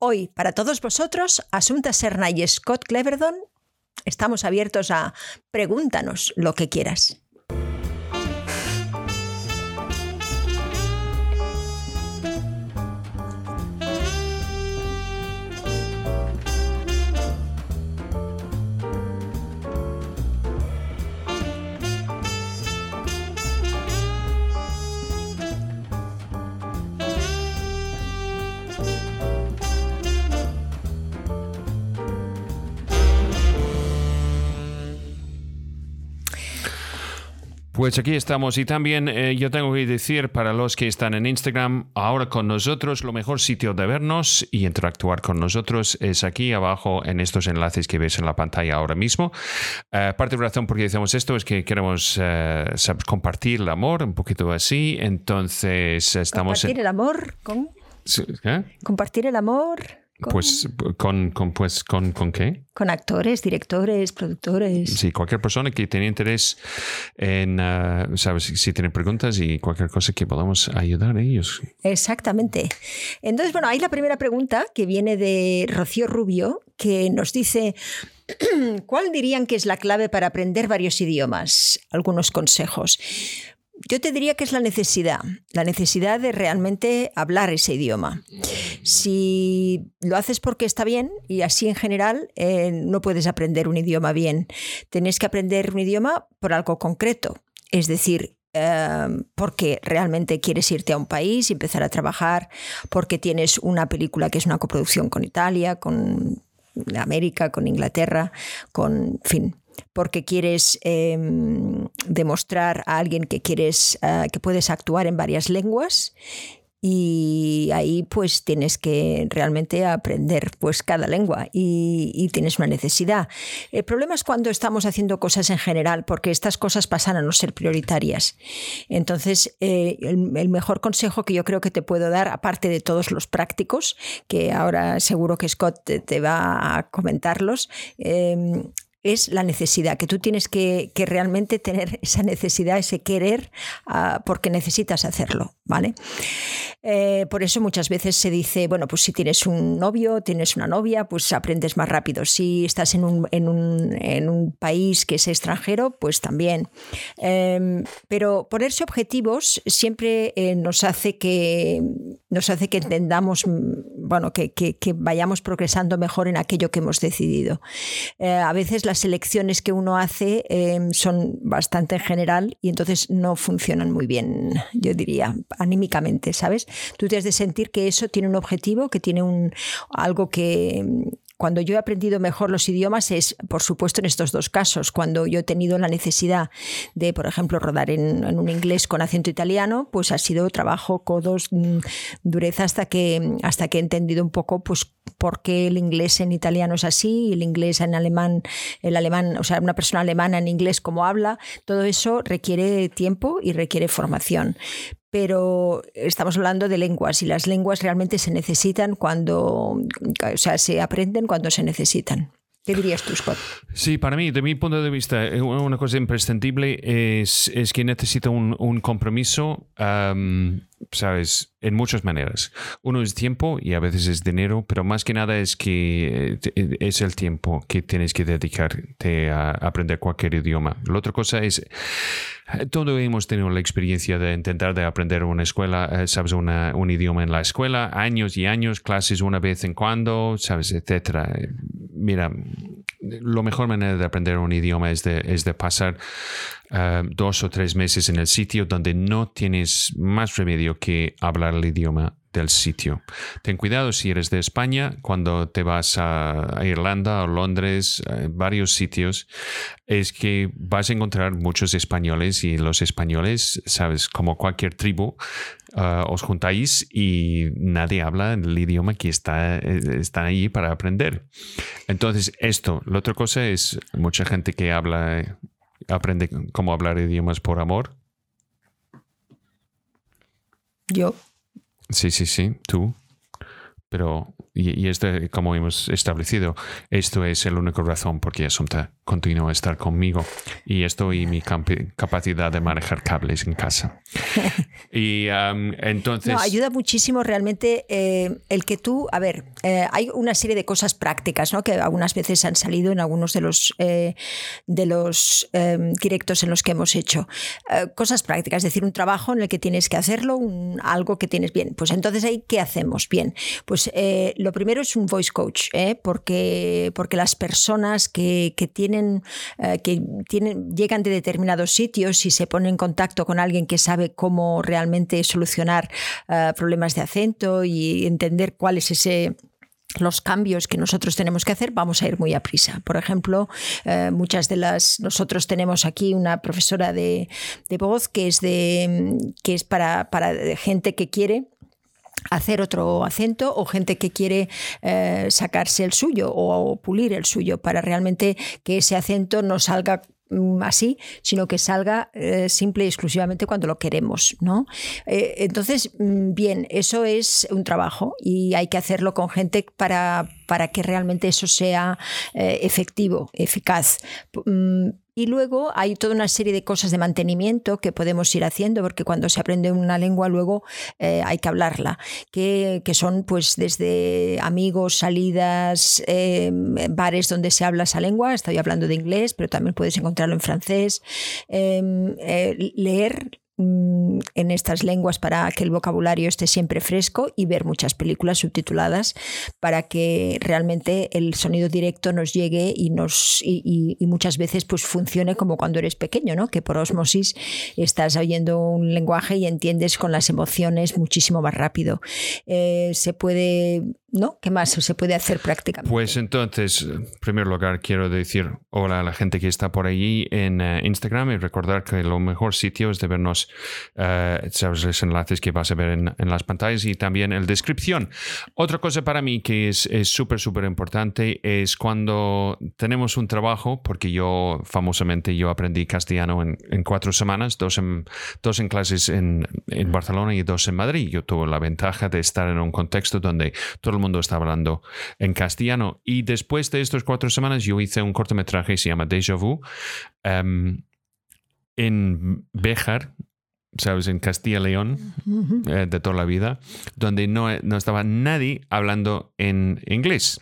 Hoy, para todos vosotros, Asunta Serna y Scott Cleverdon, estamos abiertos a pregúntanos lo que quieras. Pues aquí estamos y también eh, yo tengo que decir para los que están en Instagram, ahora con nosotros, lo mejor sitio de vernos y interactuar con nosotros es aquí abajo en estos enlaces que ves en la pantalla ahora mismo. Eh, parte de la razón por qué decimos esto es que queremos eh, compartir el amor, un poquito así, entonces estamos... Compartir el amor con... ¿Qué? Compartir el amor. Pues con, con, pues, con, con qué? Con actores, directores, productores. Sí, cualquier persona que tenga interés en, uh, sabes, si tienen preguntas y cualquier cosa que podamos ayudar a ellos. Exactamente. Entonces, bueno, hay la primera pregunta que viene de Rocío Rubio, que nos dice, ¿cuál dirían que es la clave para aprender varios idiomas? Algunos consejos. Yo te diría que es la necesidad, la necesidad de realmente hablar ese idioma. Si lo haces porque está bien y así en general, eh, no puedes aprender un idioma bien. Tienes que aprender un idioma por algo concreto. Es decir, em, porque realmente quieres irte a un país y empezar a trabajar, porque tienes una película que es una coproducción con Italia, con América, con Inglaterra, con fin porque quieres em, demostrar a alguien que quieres eh, que puedes actuar en varias lenguas y ahí pues tienes que realmente aprender pues cada lengua y, tienes una necesidad. El problema es cuando estamos haciendo cosas en general porque estas cosas pasan a no ser prioritarias. Entonces eh, el, mejor consejo que yo creo que te puedo dar, aparte de todos los prácticos, que ahora seguro que Scott te, va a comentarlos, em, es la necesidad, que tú tienes que, realmente tener esa necesidad, ese querer, ah, porque necesitas hacerlo, ¿vale? Eh, por eso muchas veces se dice, bueno, pues si tienes un novio, tienes una novia, pues aprendes más rápido. Si estás en un, en un, país que es extranjero, pues también. Em, pero ponerse objetivos siempre eh, nos, hace que, nos hace que entendamos, bueno, que, vayamos progresando mejor en aquello que hemos decidido. Eh, a veces las elecciones que uno hace em, son bastante en general y entonces no funcionan muy bien, yo diría, anímicamente, ¿sabes? Tú tienes de sentir que eso tiene un objetivo, que tiene un, algo que, cuando yo he aprendido mejor los idiomas es, por supuesto, en estos dos casos. Cuando yo he tenido la necesidad de, por ejemplo, rodar en, un inglés con acento italiano, pues ha sido trabajo, codos, mm, dureza hasta que, hasta que he entendido un poco pues, por qué el inglés en italiano es así, el inglés en alemán, el alemán, o sea, una persona alemana en inglés como habla. Todo eso requiere tiempo y requiere formación pero estamos hablando de lenguas y las lenguas realmente se necesitan cuando, o sea, se aprenden cuando se necesitan. ¿Qué dirías tú, Scott? Sí, para mí, de mi punto de vista, eh, una cosa imprescindible es, es que necesita un, un compromiso, ¿sabes? En muchas maneras. Uno es tiempo y a veces es dinero, pero más que nada es que eh, es el tiempo que tienes que dedicarte a aprender cualquier idioma. La otra cosa es todos hemos tenido la experiencia de intentar de aprender una escuela, eh, sabes, un idioma en la escuela, años y años, clases una vez en cuando, sabes, etcétera. Mira, la mejor manera de aprender un idioma es de, es de pasar eh, dos o tres meses en el sitio donde no tienes más remedio que hablar el idioma del sitio. Ten cuidado si eres de España, cuando te vas a, Irlanda o Londres, varios sitios, es que vas a encontrar muchos españoles y los españoles, sabes, como cualquier tribu, uh, os juntáis y nadie habla el idioma que está, está ahí para aprender. Entonces, esto, la otra cosa es mucha gente que habla, aprende cómo hablar idiomas por amor. Yo. Sí, sí, sí, tú. Pero y, esto, como hemos establecido, esto es el único razón por qué Asunta continúa a estar conmigo y esto y mi capacidad de manejar cables en casa. y entonces... No, ayuda muchísimo realmente eh, el que tú, a ver, eh, hay una serie de cosas prácticas, ¿no? Que algunas veces han salido en algunos de los, eh, de los em, directos en los que hemos hecho. cosas prácticas, es decir, un trabajo en el que tienes que hacerlo, un, algo que tienes bien. Pues entonces ahí, ¿qué hacemos? Bien, pues lo primero es un voice coach, ¿eh? porque, porque las personas que, tienen, eh, que tienen, llegan de determinados sitios y se ponen en contacto con alguien que sabe cómo realmente solucionar eh, problemas de acento y entender cuál es ese los cambios que nosotros tenemos que hacer, vamos a ir muy a prisa. Por ejemplo, muchas de las. Nosotros tenemos aquí una profesora de, voz que es de que es para, para gente que quiere hacer otro acento o gente que quiere eh, sacarse el suyo o pulir el suyo para realmente que ese acento no salga mm, así, sino que salga eh, simple y exclusivamente cuando lo queremos, ¿no? Eh, entonces, mm, bien, eso es un trabajo y hay que hacerlo con gente para, para que realmente eso sea efectivo, eficaz. Y luego hay toda una serie de cosas de mantenimiento que podemos ir haciendo, porque cuando se aprende una lengua luego eh, hay que hablarla, que, son pues desde amigos, salidas, em, bares donde se habla esa lengua, estoy hablando de inglés, pero también puedes encontrarlo en francés, em, eh, leer Mm, en estas lenguas para que el vocabulario esté siempre fresco y ver muchas películas subtituladas para que realmente el sonido directo nos llegue y nos y, muchas veces pues funcione como cuando eres pequeño, ¿no? Que por osmosis estás oyendo un lenguaje y entiendes con las emociones muchísimo más rápido. Eh, se puede ¿no? ¿Qué más se puede hacer prácticamente? Pues entonces, en primer lugar, quiero decir hola a la gente que está por allí en eh, Instagram y recordar que lo mejor sitio es de vernos, uh, sabes, los enlaces que vas a ver en, las pantallas y también en la descripción. Otra cosa para mí que es súper, súper importante es cuando tenemos un trabajo, porque yo famosamente yo aprendí castellano en, cuatro semanas, dos en, dos en clases en, en Barcelona y dos en Madrid. Yo tuve la ventaja de estar en un contexto donde todo el mundo está hablando en castellano. Y después de estas cuatro semanas yo hice un cortometraje que se llama Deja Vu em, en Béjar, ¿sabes? En Castilla León, eh, de toda la vida, donde no, no estaba nadie hablando en inglés.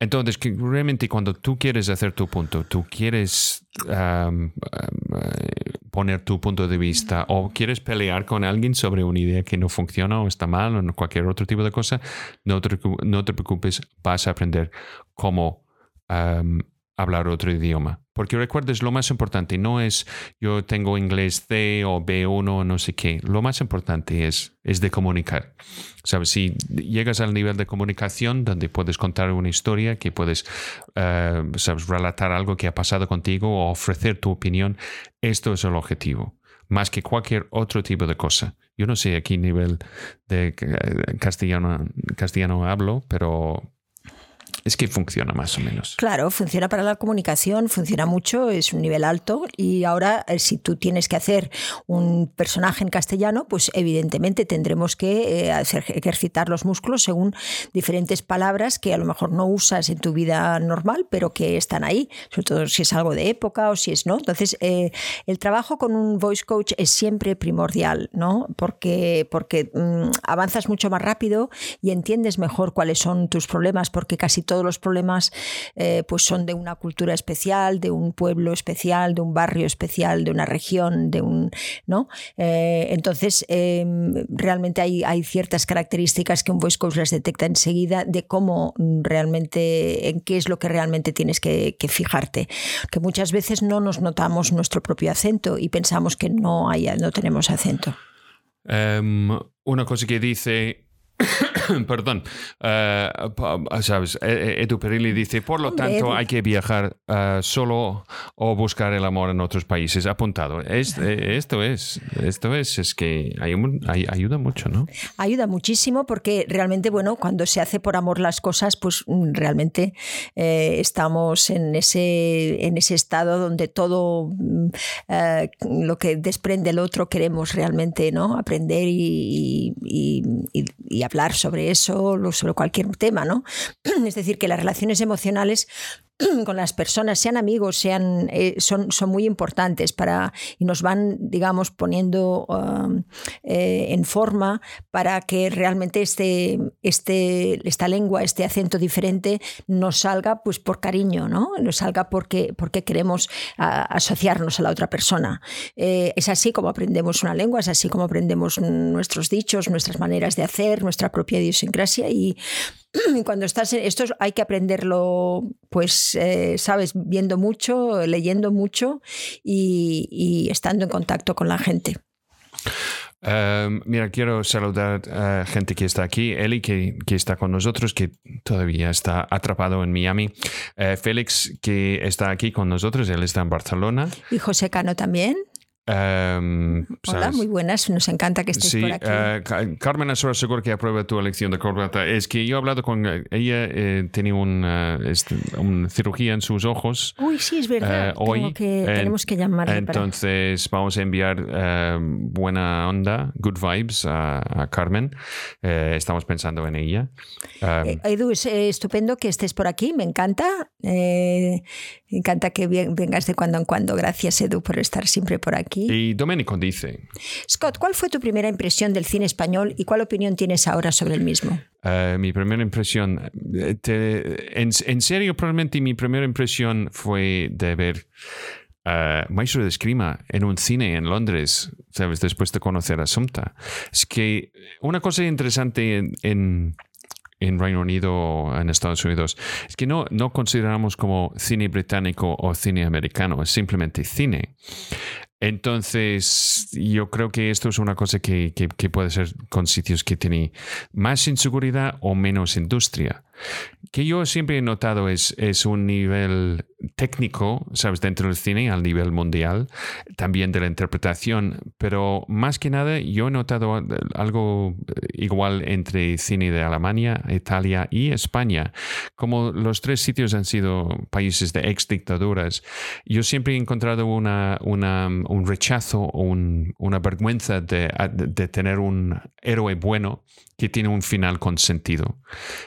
Entonces, realmente cuando tú quieres hacer tu punto, tú quieres eh, poner tu punto de vista o quieres pelear con alguien sobre una idea que no funciona o está mal o cualquier otro tipo de cosa, no te, no te preocupes, vas a aprender cómo hablar otro idioma. Porque recuerdes, lo más importante no es yo tengo inglés C o B1 o no sé qué. Lo más importante es, es de comunicar. ¿Sabes? Si llegas al nivel de comunicación donde puedes contar una historia, que puedes, eh. Relatar algo que ha pasado contigo o ofrecer tu opinión, esto es el objetivo. Más que cualquier otro tipo de cosa. Yo no sé a qué nivel de eh, castellano, castellano hablo, pero es que funciona más o menos. Claro, funciona para la comunicación, funciona mucho, es un nivel alto y ahora eh, si tú tienes que hacer un personaje en castellano, pues evidentemente tendremos que eh, ejercitar los músculos según diferentes palabras que a lo mejor no usas en tu vida normal, pero que están ahí, sobre todo si es algo de época o si es no. Entonces, eh, el trabajo con un voice coach es siempre primordial, ¿no? Porque, porque mm, avanzas mucho más rápido y entiendes mejor cuáles son tus problemas, porque casi todos los problemas eh, pues son de una cultura especial, de un pueblo especial, de un barrio especial, de una región, de un. ¿no? Eh, entonces, em, realmente hay, ciertas características que un voice coach las detecta enseguida de cómo realmente, en qué es lo que realmente tienes que, fijarte. Que muchas veces no nos notamos nuestro propio acento y pensamos que no, hay, no tenemos acento. Em, una cosa que dice perdón, uh, sabes, e, e, Edu Perilli dice, por lo tanto hay que viajar uh, solo o buscar el amor en otros países. Apuntado. Es, esto es, esto es, es que hay, hay, ayuda mucho, ¿no? Ayuda muchísimo porque realmente, bueno, cuando se hace por amor las cosas, pues mm, realmente eh, estamos en ese, en ese estado donde todo mm, eh, lo que desprende el otro queremos realmente, ¿no? Aprender y, y, y, y hablar sobre eso, sobre cualquier tema, ¿no? Es decir, que las relaciones emocionales con las personas, sean amigos, sean, eh, son, son muy importantes para, y nos van, digamos, poniendo um, eh, en forma para que realmente este, este, esta lengua, este acento diferente nos salga pues por cariño, ¿no? Nos salga porque, porque queremos asociarnos a la otra persona. Eh, es así como aprendemos una lengua, es así como aprendemos nuestros dichos, nuestras maneras de hacer, nuestra propia idiosincrasia y cuando estás en esto hay que aprenderlo, pues, eh, sabes, viendo mucho, leyendo mucho y, estando en contacto con la gente. Em, mira, quiero saludar a gente que está aquí. Eli, que, está con nosotros, que todavía está atrapado en Miami. Eh, Félix, que está aquí con nosotros, él está en Barcelona. Y José Cano también. Um, Hola, muy buenas, nos encanta que estés por aquí. Uh, Carmen Azora, seguro que aprueba tu elección de corbata. Es que yo he hablado con ella, eh, tenía una, este, cirugía en sus ojos. Uy, sí, es verdad. Uh, hoy que, tenemos que llamarle. Entonces vamos a enviar uh, buena onda, good vibes a, Carmen. Eh, estamos pensando en ella. Um, Edu, es estupendo que estés por aquí, me encanta. me encanta que vengas de cuando en cuando. Gracias, Edu, por estar siempre por aquí. Y Domenico dice... Scott, ¿cuál fue tu primera impresión del cine español y cuál opinión tienes ahora sobre el mismo? Eh, mi primera impresión, eh, en, serio, probablemente mi primera impresión fue de ver uh, Maestro de Escrima en un cine en Londres, ¿sabes? Después de conocer a Sumta. Es que una cosa interesante en en Reino Unido, en Estados Unidos, es que no, no consideramos como cine británico o cine americano, es simplemente cine. Entonces, yo creo que esto es una cosa que, que, puede ser con sitios que tienen más inseguridad o menos industria. Que yo siempre he notado es, es un nivel técnico, ¿sabes? Dentro del cine, al nivel mundial, también de la interpretación, pero más que nada yo he notado algo igual entre cine de Alemania, Italia y España. Como los tres sitios han sido países de ex dictaduras, yo siempre he encontrado una, una un rechazo o un, una vergüenza de, de tener un héroe bueno que tiene un final con sentido.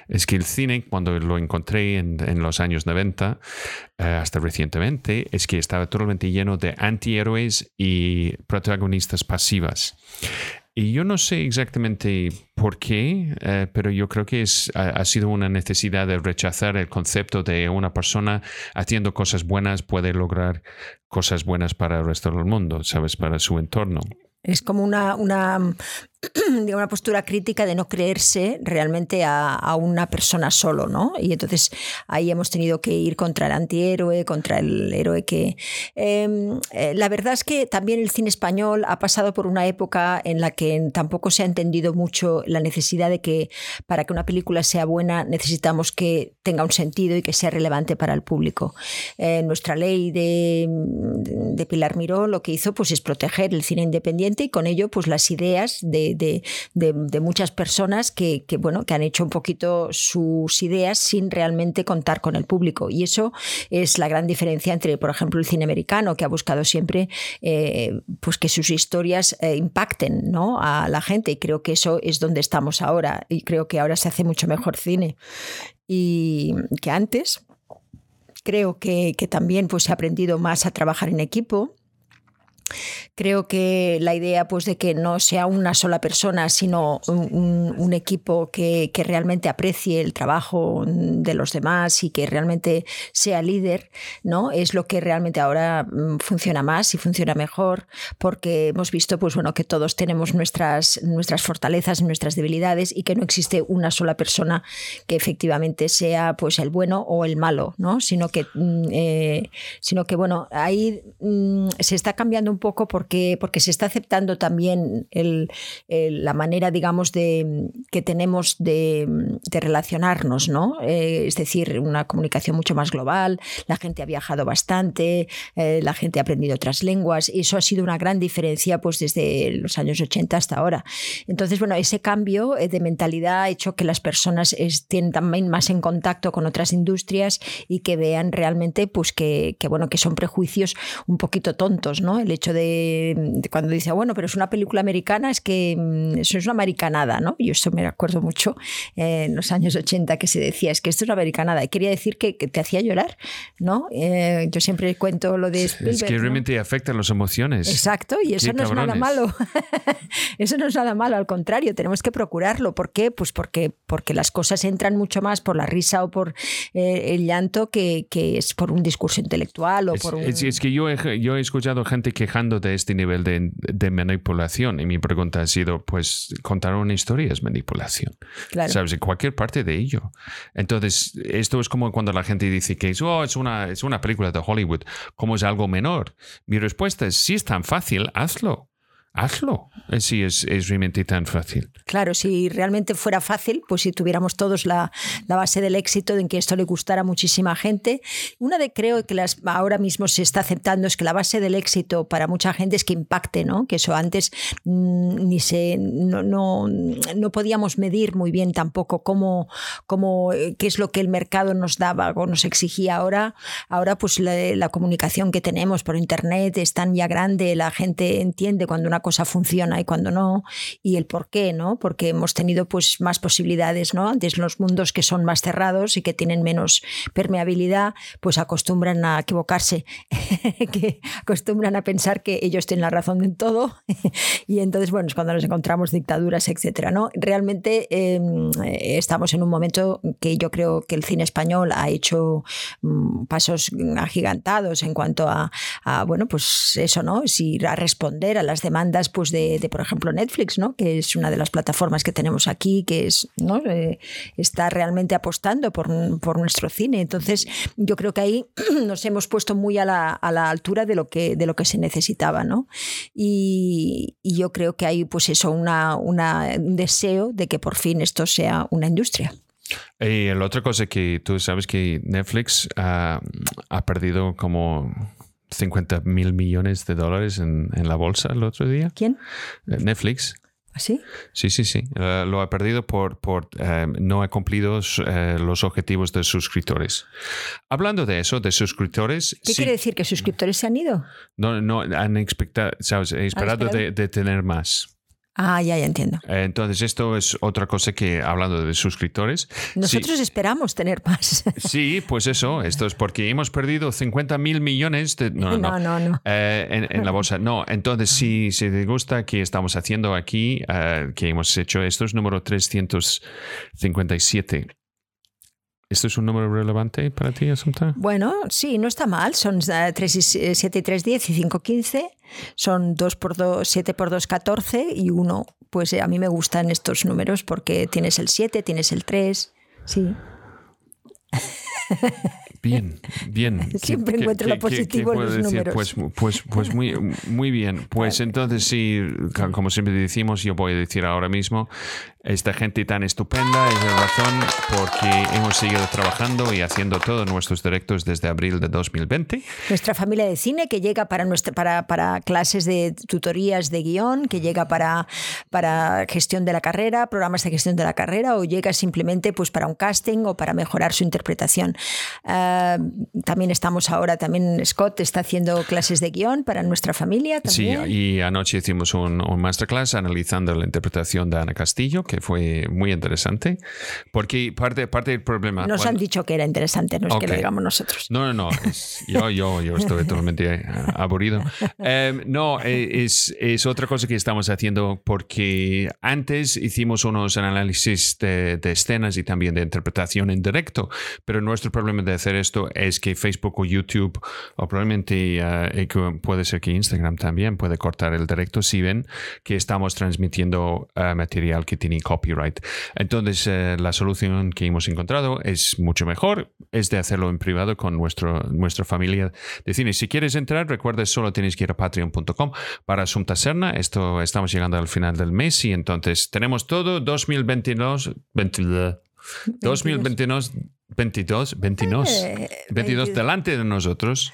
Es que el cine, cuando lo encontré en, los años 90, eh, hasta recientemente, es que estaba totalmente lleno de antihéroes y protagonistas pasivas. Y yo no sé exactamente por qué, eh, pero yo creo que es, ha, sido una necesidad de rechazar el concepto de una persona haciendo cosas buenas puede lograr cosas buenas para el resto del mundo, ¿sabes? Para su entorno. Es como una, una, una postura crítica de no creerse realmente a, una persona solo, ¿no? Y entonces ahí hemos tenido que ir contra el antihéroe, contra el héroe que... Em, eh, la verdad es que también el cine español ha pasado por una época en la que tampoco se ha entendido mucho la necesidad de que para que una película sea buena necesitamos que tenga un sentido y que sea relevante para el público. Eh, nuestra ley de, de Pilar Miró lo que hizo pues, es proteger el cine independiente y con ello pues las ideas de, muchas personas que, bueno, que han hecho un poquito sus ideas sin realmente contar con el público. Y eso es la gran diferencia entre, por ejemplo, el cine americano, que ha buscado siempre eh, pues que sus historias eh, impacten ¿no? a la gente. Y creo que eso es donde estamos ahora. Y creo que ahora se hace mucho mejor cine y que antes. Creo que, también pues, ha aprendido más a trabajar en equipo Creo que la idea pues, de que no sea una sola persona, sino un, equipo que, realmente aprecie el trabajo de los demás y que realmente sea líder, ¿no? es lo que realmente ahora mm, funciona más y funciona mejor, porque hemos visto pues, bueno, que todos tenemos nuestras, nuestras fortalezas nuestras debilidades y que no existe una sola persona que efectivamente sea pues, el bueno o el malo, ¿no? sino, que, mm, eh, sino que bueno, ahí mm, se está cambiando un poco porque, porque se está aceptando también la manera, digamos, de, que tenemos de, relacionarnos, ¿no? Eh, es decir, una comunicación mucho más global, la gente ha viajado bastante, eh, la gente ha aprendido otras lenguas, y eso ha sido una gran diferencia pues, desde los años 80 hasta ahora. Entonces, bueno, ese cambio eh, de mentalidad ha hecho que las personas estén también más en contacto con otras industrias y que vean realmente pues, que, bueno, que son prejuicios un poquito tontos, ¿no? El hecho de, cuando dice, bueno, pero es una película americana, es que mm, eso es una americanada, ¿no? Yo eso me acuerdo mucho eh, en los años 80 que se decía, es que esto es una americanada. Y quería decir que, te hacía llorar, ¿no? Eh, yo siempre cuento lo de Spielberg, Es que realmente afecta las emociones. Exacto, y eso no es nada malo. eso no es nada malo, al contrario, tenemos que procurarlo. ¿Por qué? Pues porque, porque las cosas entran mucho más por la risa o por eh, el llanto que, que, es por un discurso intelectual o por un... es, que yo he, yo he escuchado gente de este nivel de, de, manipulación y mi pregunta ha sido, pues contar una historia es manipulación. Claro. ¿Sabes? En cualquier parte de ello. Entonces, esto es como cuando la gente dice que oh, es, una, es una película de Hollywood, como es algo menor. Mi respuesta es, si es tan fácil, hazlo hazlo. Si es, es, realmente tan fácil. Claro, si realmente fuera fácil, pues si tuviéramos todos la, la, base del éxito en que esto le gustara a muchísima gente. Una de creo que las, ahora mismo se está aceptando es que la base del éxito para mucha gente es que impacte, ¿no? Que eso antes mm, ni se no, no, no, podíamos medir muy bien tampoco cómo, cómo eh, qué es lo que el mercado nos daba o nos exigía ahora. Ahora, pues la, la comunicación que tenemos por internet es tan ya grande, la gente entiende cuando una cosa funciona y cuando no, y el por qué, ¿no? Porque hemos tenido pues más posibilidades, ¿no? Antes los mundos que son más cerrados y que tienen menos permeabilidad, pues acostumbran a equivocarse, que acostumbran a pensar que ellos tienen la razón en todo, y entonces, bueno, es cuando nos encontramos dictaduras, etcétera, ¿no? Realmente em, estamos en un momento que yo creo que el cine español ha hecho mm, pasos agigantados en cuanto a, bueno, pues eso, ¿no? Si a responder a las demandas pues de, por ejemplo, Netflix, ¿no? que es una de las plataformas que tenemos aquí, que es, ¿no? Eh, está realmente apostando por, por, nuestro cine. Entonces, yo creo que ahí nos hemos puesto muy a la, a la altura de lo que, de lo que se necesitaba. ¿no? Y, yo creo que hay pues eso, una, un deseo de que por fin esto sea una industria. Y la otra cosa que tú sabes que Netflix ha perdido como 50 mil millones de dólares en, en, la bolsa el otro día. ¿Quién? Eh, Netflix. ¿Sí? Sí, sí, sí. Uh, lo ha perdido por, por uh, no ha cumplido uh, los objetivos de suscriptores. Hablando de eso, de suscriptores. ¿Qué sí, quiere decir? ¿Que suscriptores se han ido? No, no, han expectado, ¿sabes? esperado, esperado? De, de, tener más. Ah, ya, ya entiendo. Entonces, esto es otra cosa que, hablando de suscriptores. Nosotros sí, esperamos tener más. Sí, pues eso, esto es porque hemos perdido 50 mil millones de. No, no, no. no, no. Eh, en, en, la bolsa. No, entonces, si, si te gusta que estamos haciendo aquí, uh, que hemos hecho, esto es número 357. ¿Esto es un número relevante para ti, Asunta? Bueno, sí, no está mal. Son 3 y 7 y 3, 10 y 5, 15. Son 2 por 2, 7 por 2, 14 y 1. Pues a mí me gustan estos números porque tienes el 7, tienes el 3. Sí. Bien, bien. Siempre ¿Qué, encuentro lo positivo en los decir? números. Pues, pues, pues muy, muy bien. Pues entonces sí, como siempre decimos, yo voy a decir ahora mismo, esta gente tan estupenda es la razón porque hemos seguido trabajando y haciendo todos nuestros directos desde abril de 2020. Nuestra familia de cine que llega para, nuestra, para, para clases de tutorías de guion, que llega para, para gestión de la carrera, programas de gestión de la carrera o llega simplemente pues, para un casting o para mejorar su interpretación. Uh, también estamos ahora, también Scott está haciendo clases de guion para nuestra familia. También. Sí, y anoche hicimos un, un masterclass analizando la interpretación de Ana Castillo que fue muy interesante, porque parte, parte del problema... Nos cuando... han dicho que era interesante, no es okay. que lo digamos nosotros. No, no, no, es, yo, yo, yo estoy totalmente aburrido. Um, no, es, es otra cosa que estamos haciendo porque antes hicimos unos análisis de, de escenas y también de interpretación en directo, pero nuestro problema de hacer esto es que Facebook o YouTube, o probablemente uh, puede ser que Instagram también puede cortar el directo si ven que estamos transmitiendo uh, material que tiene copyright. Entonces, eh, la solución que hemos encontrado es mucho mejor, es de hacerlo en privado con nuestro, nuestra familia de cine. Si quieres entrar, recuerda, solo tienes que ir a patreon.com para Asunta Serna. Esto estamos llegando al final del mes y entonces tenemos todo 2022, 20, 2022 22, 22, eh, 22 delante de nosotros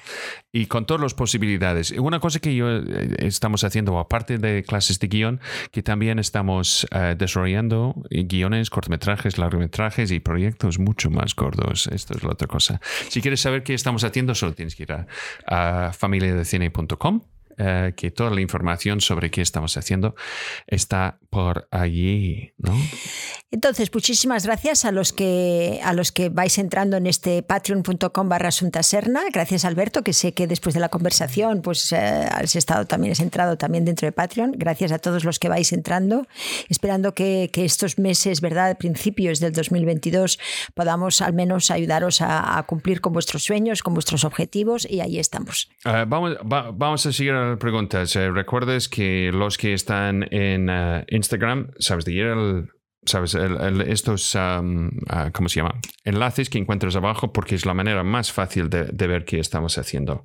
y con todas las posibilidades. Una cosa que yo eh, estamos haciendo, aparte de clases de guion, que también estamos uh, desarrollando guiones, cortometrajes, largometrajes y proyectos mucho más gordos. Esto es la otra cosa. Si quieres saber qué estamos haciendo, solo tienes que ir a, a familiadecine.com eh, que toda la información sobre qué estamos haciendo está por allí, ¿no? Entonces, muchísimas gracias a los que a los que vais entrando en este patreon.com barra Serna. Gracias, Alberto, que sé que después de la conversación, pues eh, has estado también, has entrado también dentro de Patreon. Gracias a todos los que vais entrando, esperando que, estos meses, ¿verdad? Principios del 2022 podamos al menos ayudaros a, cumplir con vuestros sueños, con vuestros objetivos y ahí estamos. Eh, vamos, vamos a seguir preguntas. Eh, recuerdes que los que están en Instagram, sabes, de ir al ¿sabes? estos, ah, ¿cómo se llama? Enlaces que encuentras abajo porque es la manera más fácil de, ver qué estamos haciendo.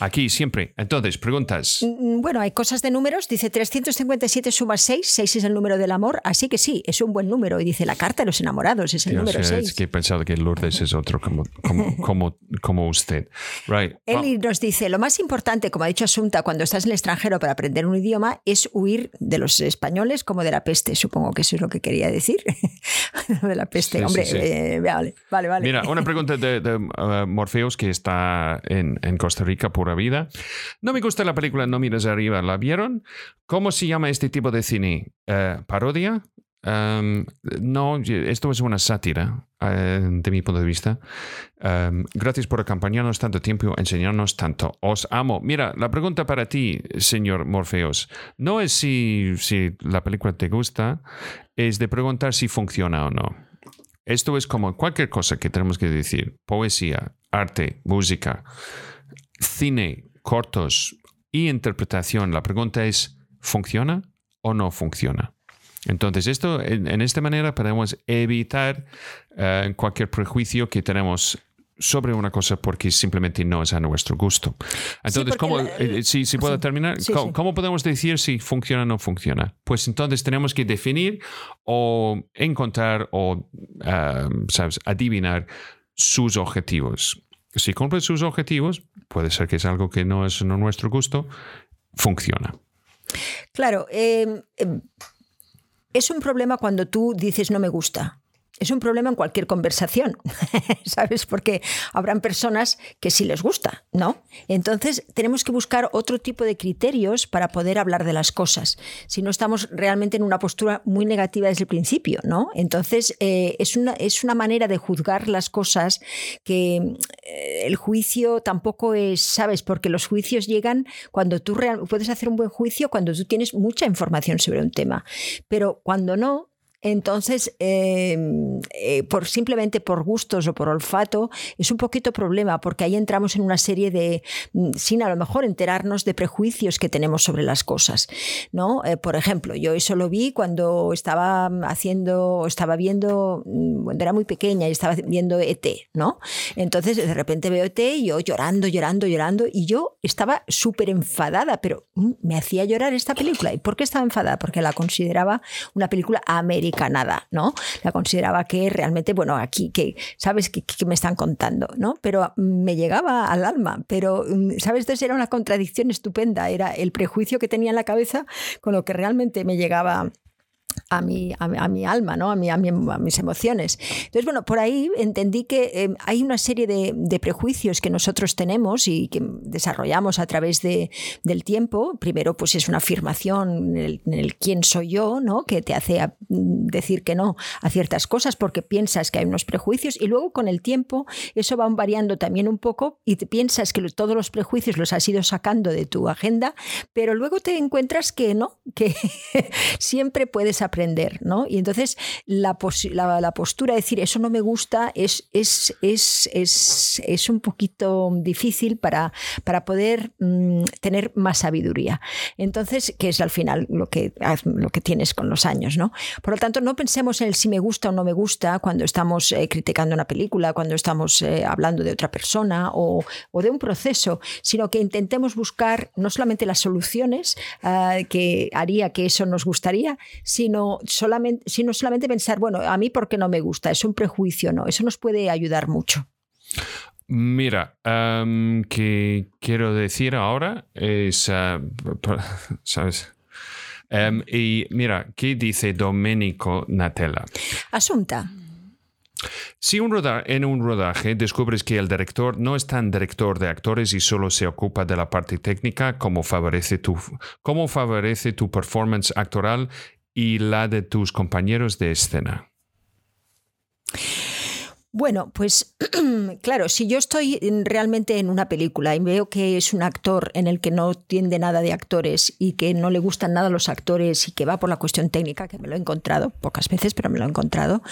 Aquí siempre. Entonces, preguntas. Mm, mm, bueno, hay cosas de números. Dice 357 suma 6. 6 es el número del amor. Así que sí, es un buen número. Y dice la carta de los enamorados es el número 6. Es que he pensado que Lourdes es otro como, como, como, como usted. Right. Eli nos dice, lo más importante, como ha dicho Asunta, cuando estás en el extranjero para aprender un idioma es huir de los españoles como de la peste. Supongo que eso es lo que quería decir decir, de la peste. Hombre, eh, vale, vale, vale. Mira, una pregunta de, uh, Morpheus que está en, en, Costa Rica, pura vida. No me gusta la película No mires arriba, ¿la vieron? ¿Cómo se llama este tipo de cine? Uh, ¿Parodia? No, esto es una sátira, uh, de mi punto de vista. Gracias por acompañarnos tanto tiempo enseñarnos tanto. Os amo. Mira, la pregunta para ti, señor Morpheus, no es si, si la película te gusta, es de preguntar si funciona o no. Esto es como cualquier cosa que tenemos que decir. Poesía, arte, música, cine, cortos y interpretación. La pregunta es, ¿funciona o no funciona? Entonces, esto, en, esta manera podemos evitar eh, cualquier prejuicio que tenemos sobre una cosa porque simplemente no es a nuestro gusto. Entonces, ¿cómo, eh, si, puedo terminar, ¿cómo, podemos decir si funciona o no funciona? Pues entonces tenemos que definir o encontrar o, eh, ¿sabes?, adivinar sus objetivos. Si cumple sus objetivos, puede ser que es algo que no es a nuestro gusto, funciona. Claro, em, es un problema cuando tú dices no me gusta. Es un problema en cualquier conversación, ¿sabes? Porque habrán personas que sí les gusta, ¿no? Entonces tenemos que buscar otro tipo de criterios para poder hablar de las cosas. Si no estamos realmente en una postura muy negativa desde el principio, ¿no? Entonces eh, es, una, es una manera de juzgar las cosas que eh, el juicio tampoco es, ¿sabes? Porque los juicios llegan cuando tú puedes hacer un buen juicio cuando tú tienes mucha información sobre un tema. Pero cuando no, entonces, em, eh, por, simplemente por gustos o por olfato, es un poquito problema, porque ahí entramos en una serie de, mm, sin a lo mejor enterarnos de prejuicios que tenemos sobre las cosas. ¿no? Eh, por ejemplo, yo eso lo vi cuando estaba haciendo, estaba viendo, mm, cuando era muy pequeña y estaba viendo ET, ¿no? Entonces, de repente veo ET y yo llorando, llorando, llorando, y yo estaba súper enfadada, pero mm, me hacía llorar esta película. ¿Y por qué estaba enfadada? Porque la consideraba una película americana Canadá, ¿no? La consideraba que realmente, bueno, aquí, que, ¿sabes? qué me están contando, ¿no? Pero me llegaba al alma, pero, mm, ¿sabes? Entonces era una contradicción estupenda, era el prejuicio que tenía en la cabeza con lo que realmente me llegaba a mi, a, mi alma, ¿no? A, mi, a, mis emociones. Entonces, bueno, por ahí entendí que eh, hay una serie de, prejuicios que nosotros tenemos y que desarrollamos a través de, del tiempo. Primero, pues es una afirmación en el, quién soy yo, ¿no? Que te hace decir que no a ciertas cosas porque piensas que hay unos prejuicios y luego con el tiempo eso va variando también un poco y te piensas que todos los prejuicios los has ido sacando de tu agenda, pero luego te encuentras que no, que siempre puedes aprender, ¿no? Y entonces la, la, postura de decir eso no me gusta es, es, es, es, es un poquito difícil para, para poder mm, tener más sabiduría. Entonces, que es al final lo que, lo que tienes con los años, ¿no? Por lo tanto, no pensemos en el si me gusta o no me gusta cuando estamos eh, criticando una película, cuando estamos eh, hablando de otra persona o, o, de un proceso, sino que intentemos buscar no solamente las soluciones ah, que haría que eso nos gustaría, sino sino solamente, sino solamente pensar, bueno, a mí porque no me gusta, es un prejuicio, no, eso nos puede ayudar mucho. Mira, um, que quiero decir ahora es, uh, ¿sabes? Um, y mira, ¿qué dice Domenico Natella? Asunta. Si un en un rodaje descubres que el director no es tan director de actores y solo se ocupa de la parte técnica, ¿cómo favorece tu, cómo favorece tu performance actoral y la de tus compañeros de escena? Bueno, pues claro, si yo estoy realmente en una película y veo que es un actor en el que no tiende nada de actores y que no le gustan nada los actores y que va por la cuestión técnica, que me lo he encontrado pocas veces, pero me lo he encontrado,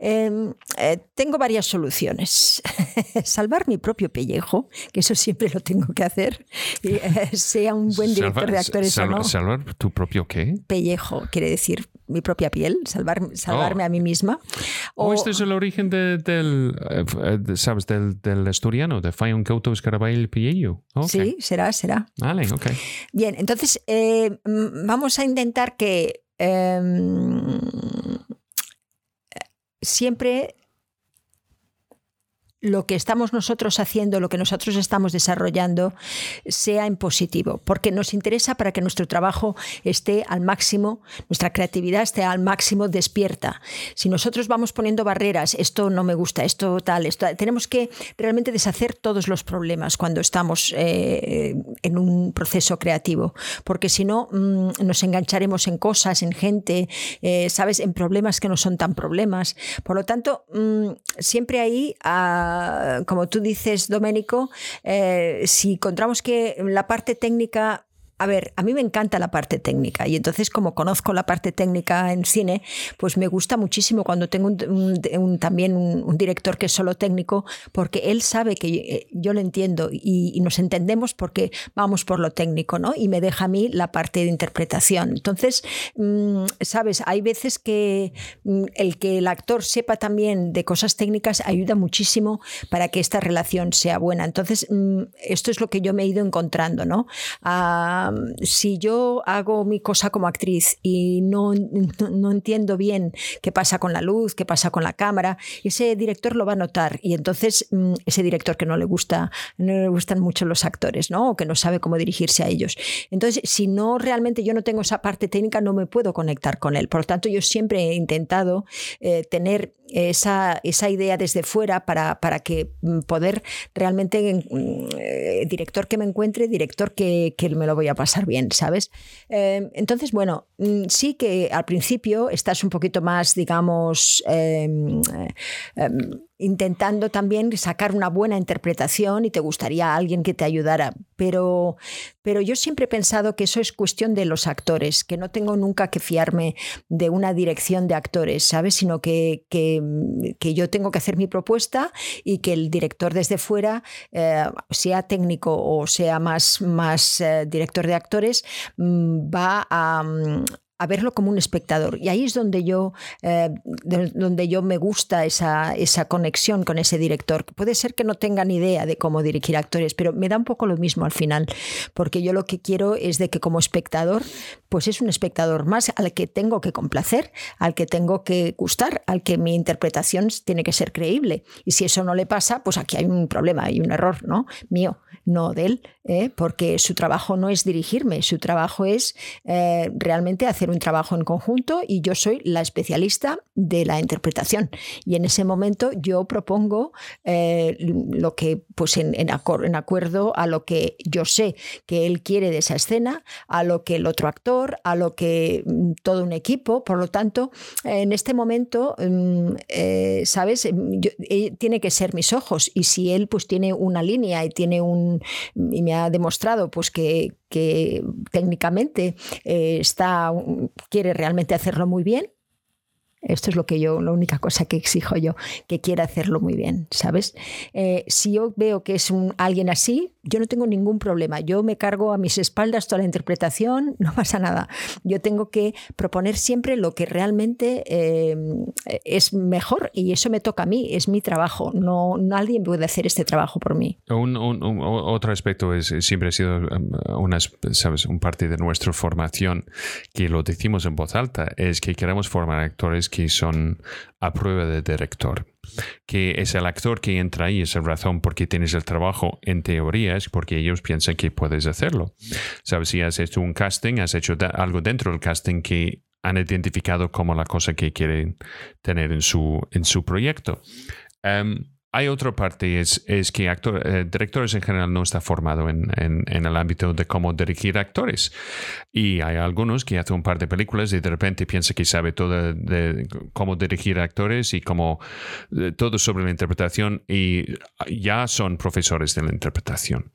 em, eh, tengo varias soluciones. Salvar mi propio pellejo, que eso siempre lo tengo que hacer, eh, sea un buen director de actores o no. ¿Salvar tu propio qué? Pellejo, quiere decir mi propia piel, salvar, salvarme oh. a mí misma. O, este es el origen del, eh, ¿sabes? Del, del asturiano, de un cauto el piello. Sí, será, será. Vale, ok. Bien, entonces eh, vamos a intentar que em, siempre lo que estamos nosotros haciendo, lo que nosotros estamos desarrollando, sea en positivo, porque nos interesa para que nuestro trabajo esté al máximo, nuestra creatividad esté al máximo despierta. Si nosotros vamos poniendo barreras, esto no me gusta, esto tal, esto, tenemos que realmente deshacer todos los problemas cuando estamos eh, en un proceso creativo, porque si no mm, nos engancharemos en cosas, en gente, eh, sabes, en problemas que no son tan problemas. Por lo tanto, mm, siempre ahí a como tú dices, Doménico, eh, si encontramos que la parte técnica a ver, a mí me encanta la parte técnica y entonces como conozco la parte técnica en cine, pues me gusta muchísimo cuando tengo un, también un, director que es solo técnico, porque él sabe que eh, yo, lo entiendo y, nos entendemos porque vamos por lo técnico, ¿no? Y me deja a mí la parte de interpretación. Entonces, mm, sabes, hay veces que mm, el que el actor sepa también de cosas técnicas ayuda muchísimo para que esta relación sea buena. Entonces, mm, esto es lo que yo me he ido encontrando, ¿no? A, si yo hago mi cosa como actriz y no, no, entiendo bien qué pasa con la luz, qué pasa con la cámara, ese director lo va a notar y entonces mm, ese director que no le gusta, no le gustan mucho los actores, ¿no? O que no sabe cómo dirigirse a ellos. Entonces, si no realmente yo no tengo esa parte técnica, no me puedo conectar con él. Por lo tanto, yo siempre he intentado eh, tener esa, esa, idea desde fuera para, para que mm, poder realmente, mm, eh, director que me encuentre, director que, que me lo voy a pasar bien, ¿sabes? Eh, entonces, bueno, mm, sí que al principio estás un poquito más, digamos, em, eh, em, intentando también sacar una buena interpretación y te gustaría alguien que te ayudara. Pero, pero yo siempre he pensado que eso es cuestión de los actores, que no tengo nunca que fiarme de una dirección de actores, ¿sabes? Sino que, que, yo tengo que hacer mi propuesta y que el director desde fuera, eh, sea técnico o sea más, más eh, director de actores, mm, va a, a verlo como un espectador. Y ahí es donde yo, eh, donde yo me gusta esa, esa conexión con ese director. Puede ser que no tenga ni idea de cómo dirigir actores, pero me da un poco lo mismo al final, porque yo lo que quiero es de que como espectador, pues es un espectador más al que tengo que complacer, al que tengo que gustar, al que mi interpretación tiene que ser creíble. Y si eso no le pasa, pues aquí hay un problema, hay un error, ¿no? Mío, no de él, ¿eh? porque su trabajo no es dirigirme, su trabajo es eh, realmente hacer un trabajo en conjunto y yo soy la especialista de la interpretación. Y en ese momento yo propongo eh, lo que, pues en, en, acuerdo a lo que yo sé que él quiere de esa escena, a lo que el otro actor, a lo que mm, todo un equipo. Por lo tanto, en este momento, mm, eh, ¿sabes? Eh, tiene que ser mis ojos. Y si él pues tiene una línea y tiene un y me ha demostrado pues que, que técnicamente eh, está, quiere realmente hacerlo muy bien, esto es lo que yo, la única cosa que exijo yo, que quiera hacerlo muy bien, ¿sabes? Eh, si yo veo que es un, alguien así, yo no tengo ningún problema. Yo me cargo a mis espaldas toda la interpretación, no pasa nada. Yo tengo que proponer siempre lo que realmente eh, es mejor y eso me toca a mí, es mi trabajo. No, nadie puede hacer este trabajo por mí. Un, otro aspecto es siempre ha sido um, una, un parte de nuestra formación que lo decimos en voz alta, es que queremos formar actores que son a prueba de director que es el actor que entra ahí, esa razón por qué tienes el trabajo en teoría es porque ellos piensan que puedes hacerlo. Sabes, si has hecho un casting, has hecho algo dentro del casting que han identificado como la cosa que quieren tener en su, en su proyecto. Em, hay otra parte, es, es que actor, eh, directores en general no está formado en, en, el ámbito de cómo dirigir actores. Y hay algunos que hacen un par de películas y de repente piensa que sabe todo de cómo dirigir actores y cómo todo sobre la interpretación y ya son profesores de la interpretación.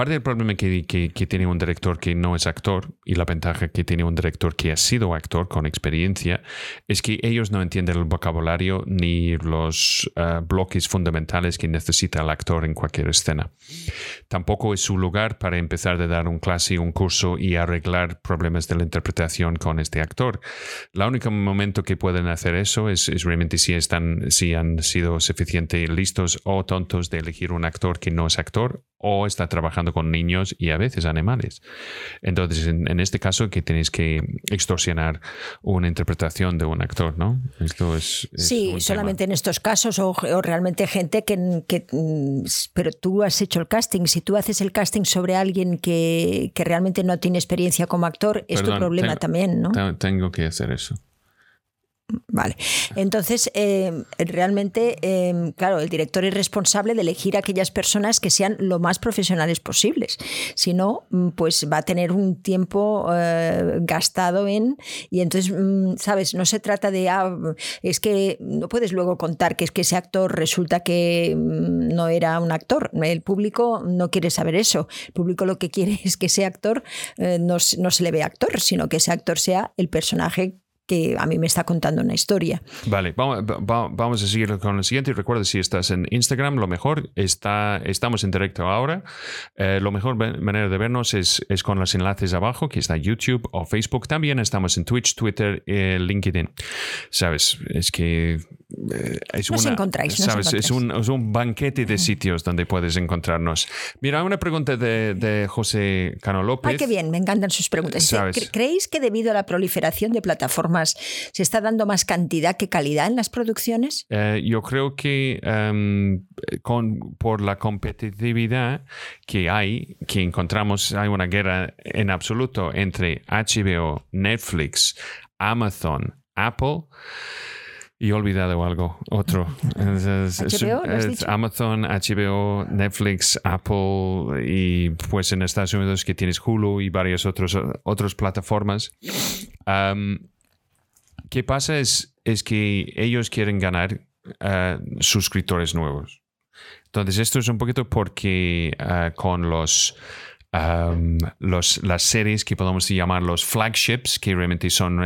Parte del problema que, tiene un director que no es actor y la ventaja que tiene un director que ha sido actor con experiencia es que ellos no entienden el vocabulario ni los eh, bloques fundamentales que necesita el actor en cualquier escena. Tampoco es su lugar para empezar a dar un clase, un curso y arreglar problemas de la interpretación con este actor. El único momento que pueden hacer eso es, es realmente si, están, si han sido suficientemente listos o tontos de elegir un actor que no es actor o está trabajando con niños y a veces animales. Entonces, en, este caso, que tenéis que extorsionar una interpretación de un actor, ¿no? Esto es. sí, solamente en estos casos, o, realmente gente que, mm, Pero tú has hecho el casting. Si tú haces el casting sobre alguien que, realmente no tiene experiencia como actor, es tu problema también, ¿no? Tengo que hacer eso. Vale. Entonces, em, realmente, em, claro, el director es responsable de elegir aquellas personas que sean lo más profesionales posibles. Si no, mm, pues va a tener un tiempo eh, gastado en. Y entonces, mm, ¿sabes? No se trata de. Ah, es que no puedes luego contar que es que ese actor resulta que mm, no era un actor. El público no quiere saber eso. El público lo que quiere es que ese actor eh, no, no se le vea actor, sino que ese actor sea el personaje que a mí me está contando una historia. Vale, vamos, a seguir con el siguiente. Recuerda, si estás en Instagram, lo mejor está, estamos en directo ahora. Eh, lo mejor manera de vernos es, es, con los enlaces abajo, que está YouTube o Facebook. También estamos en Twitch, Twitter, eh, LinkedIn. Sabes, es que eh, es, encontráis, ¿sabes? Es, un, es, un, banquete de sitios donde puedes encontrarnos. Mira, una pregunta de, de José Cano López. Ay, qué bien, me encantan sus preguntas. ¿Creéis que debido a la proliferación de plataformas ¿Se está dando más cantidad que calidad en las producciones? Eh, yo creo que em, con, por la competitividad que hay, que encontramos, hay una guerra en absoluto entre HBO, Netflix, Amazon, Apple. Y he olvidado algo, otro. Amazon, HBO, Netflix, Apple y pues en Estados Unidos que tienes Hulu y varias otros, otras plataformas. ¿Qué pasa es, es que ellos quieren ganar eh, suscriptores nuevos. Entonces, esto es un poquito porque eh, con los, los, las series que podemos llamar los flagships, que realmente son,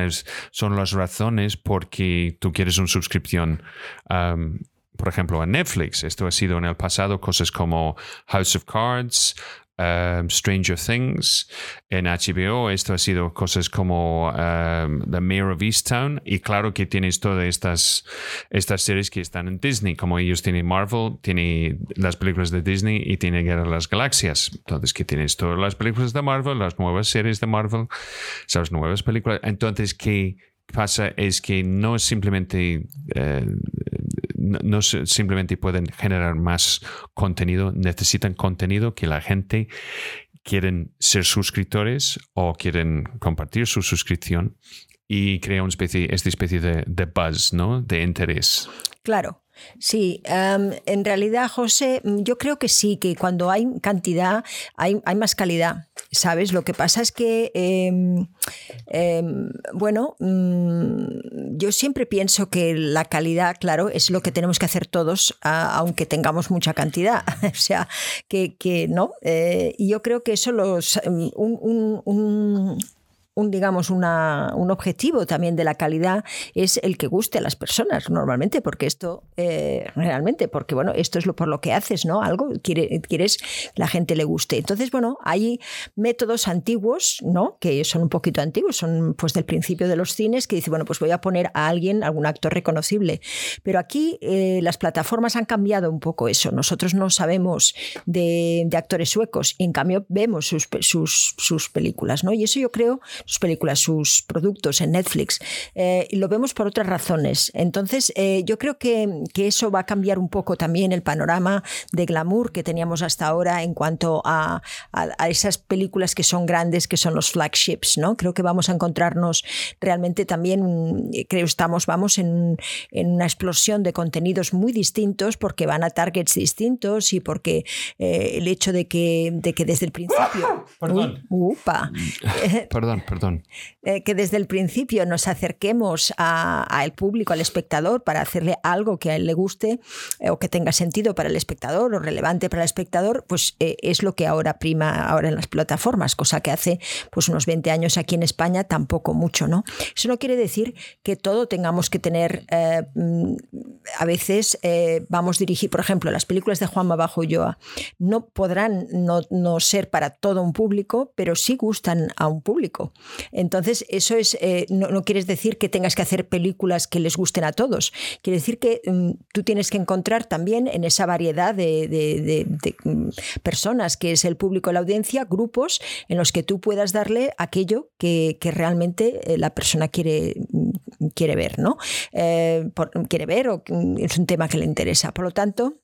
son las razones porque tú quieres una suscripción. por ejemplo, a Netflix. Esto ha sido en el pasado cosas como House of Cards, Um, Stranger Things. En HBO esto ha sido cosas como um, The Mayor of Easttown y claro que tienes todas estas, estas series que están en Disney, como ellos tienen Marvel, tiene las películas de Disney y tiene Guerra de las Galaxias. Entonces que tienes todas las películas de Marvel, las nuevas series de Marvel, esas nuevas películas. Entonces, ¿qué pasa? Es que no es simplemente... Eh, no, simplemente pueden generar más contenido, necesitan contenido que la gente quieren ser suscriptores o quieren compartir su suscripción y crea una especie, esta especie de, de buzz, ¿no? De interés. Claro. Sí, en realidad, José, yo creo que sí, que cuando hay cantidad hay, hay más calidad, ¿sabes? Lo que pasa es que, em, em, bueno, mm, yo siempre pienso que la calidad, claro, es lo que tenemos que hacer todos, aunque tengamos mucha cantidad. o sea, que, que no. Eh, y yo creo que eso los, un un, digamos, una, un objetivo también de la calidad es el que guste a las personas normalmente, porque esto, eh, realmente, porque bueno, esto es lo por lo que haces, ¿no? Algo, quiere, quieres que la gente le guste. Entonces, bueno, hay métodos antiguos, ¿no? Que son un poquito antiguos, son pues del principio de los cines, que dice, bueno, pues voy a poner a alguien, algún actor reconocible. Pero aquí eh, las plataformas han cambiado un poco eso. Nosotros no sabemos de, actores suecos, y en cambio vemos sus, sus, sus películas, ¿no? Y eso yo creo sus películas, sus productos en Netflix. Eh, lo vemos por otras razones. Entonces, eh, yo creo que, que, eso va a cambiar un poco también el panorama de glamour que teníamos hasta ahora en cuanto a, a, esas películas que son grandes, que son los flagships. ¿no? Creo que vamos a encontrarnos realmente también, creo estamos, vamos en, en una explosión de contenidos muy distintos porque van a targets distintos y porque eh, el hecho de que, de que desde el principio... Perdón. upa, perdón, perdón. Eh, que desde el principio nos acerquemos al público, al espectador, para hacerle algo que a él le guste eh, o que tenga sentido para el espectador o relevante para el espectador, pues eh, es lo que ahora prima ahora en las plataformas, cosa que hace pues unos 20 años aquí en España tampoco mucho, ¿no? Eso no quiere decir que todo tengamos que tener, mm, a veces vamos a dirigir, por ejemplo, las películas de Juan Bajo Ulloa no podrán no ser para todo un público, pero sí gustan a un público. Entonces, eso es, eh, no, quieres decir que tengas que hacer películas que les gusten a todos. Quiere decir que mm, tú tienes que encontrar también en esa variedad de, mm, personas que es el público, la audiencia, grupos en los que tú puedas darle aquello que, realmente eh, la persona quiere, mm, quiere ver, ¿no? Eh, quiere ver o es un tema que le interesa. Por lo tanto,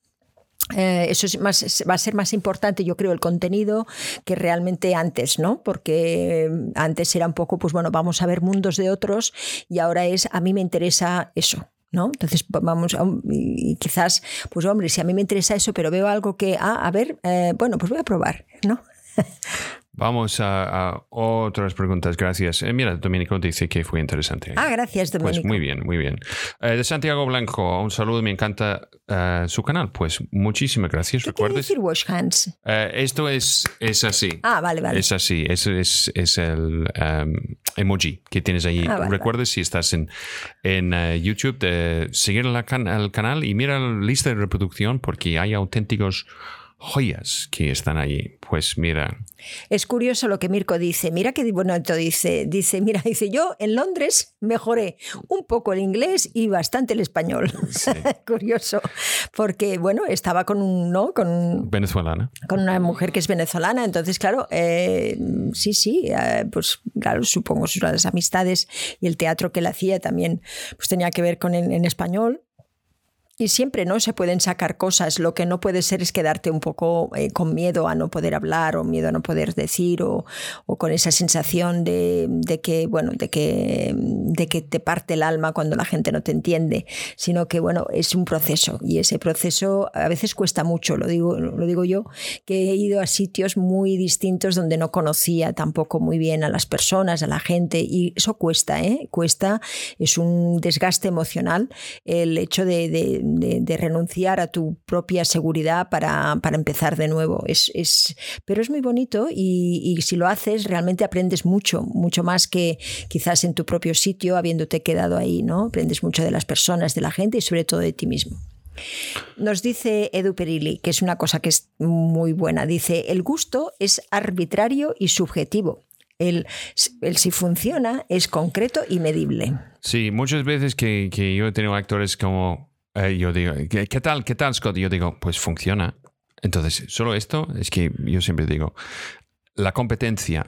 eh, eso es más, va a ser más importante, yo creo, el contenido que realmente antes, ¿no? Porque antes era un poco, pues bueno, vamos a ver mundos de otros y ahora es, a mí me interesa eso. ¿No? Entonces, vamos, y quizás, pues hombre, si a mí me interesa eso, pero veo algo que, ah, a ver, eh, bueno, pues voy a probar, ¿no? Vamos a, otras preguntas, gracias. Eh, mira, Domenico dice que fue interesante. Ah, gracias, Domenico. Pues muy bien, muy bien. Eh, de Santiago Blanco, un saludo, me encanta eh, su canal. Pues muchísimas gracias. ¿Qué quiere decir wash hands? esto es, es así. Ah, vale, vale. Es así, es, es, es el em, emoji que tienes ahí. Ah, Recuerda si estás en, en YouTube de seguir el canal y mira la lista de reproducción porque hay auténticos joyas que están allí. Pues mira. Es curioso lo que Mirko dice. Mira qué bonito dice. Dice, mira, dice, yo en Londres mejoré un poco el inglés y bastante el español. curioso. Porque, bueno, estaba con un, ¿no? Con, venezolana. Con una mujer que es venezolana. Entonces, claro, eh, sí, sí, eh, pues claro, supongo sus las amistades y el teatro que él hacía también pues tenía que ver con en español. Y siempre no se pueden sacar cosas. Lo que no puede ser es quedarte un poco eh, con miedo a no poder hablar o miedo a no poder decir o, o con esa sensación de, de, que, bueno, de que, de que te parte el alma cuando la gente no te entiende, sino que, bueno, es un proceso y ese proceso a veces cuesta mucho, lo digo, lo digo yo, que he ido a sitios muy distintos donde no conocía tampoco muy bien a las personas, a la gente y eso cuesta, ¿eh? Cuesta, es un desgaste emocional el hecho de de, renunciar a tu propia seguridad para, empezar de nuevo. Es, es, pero es muy bonito y, si lo haces realmente aprendes mucho, mucho más que quizás en tu propio sitio habiéndote quedado ahí, ¿no? Aprendes mucho de las personas, de la gente y sobre todo de ti mismo. Nos dice Edu Perilli, que es una cosa que es muy buena. Dice, el gusto es arbitrario y subjetivo. El, el, si funciona es concreto y medible. Sí, muchas veces que, que, yo he tenido actores como eh, yo digo, ¿qué, tal? ¿Qué tal, Scott? Y yo digo, pues funciona. Entonces, solo esto es que yo siempre digo, la competencia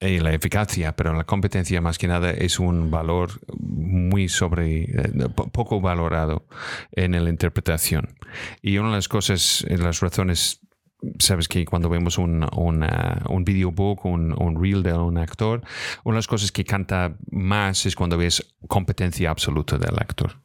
y la eficacia, pero la competencia más que nada es un valor muy sobre, eh, poco valorado en la interpretación. Y una de las cosas, las razones sabes que cuando vemos un, un videobook, un, un reel de un actor, una de las cosas que canta más es cuando ves competencia absoluta del actor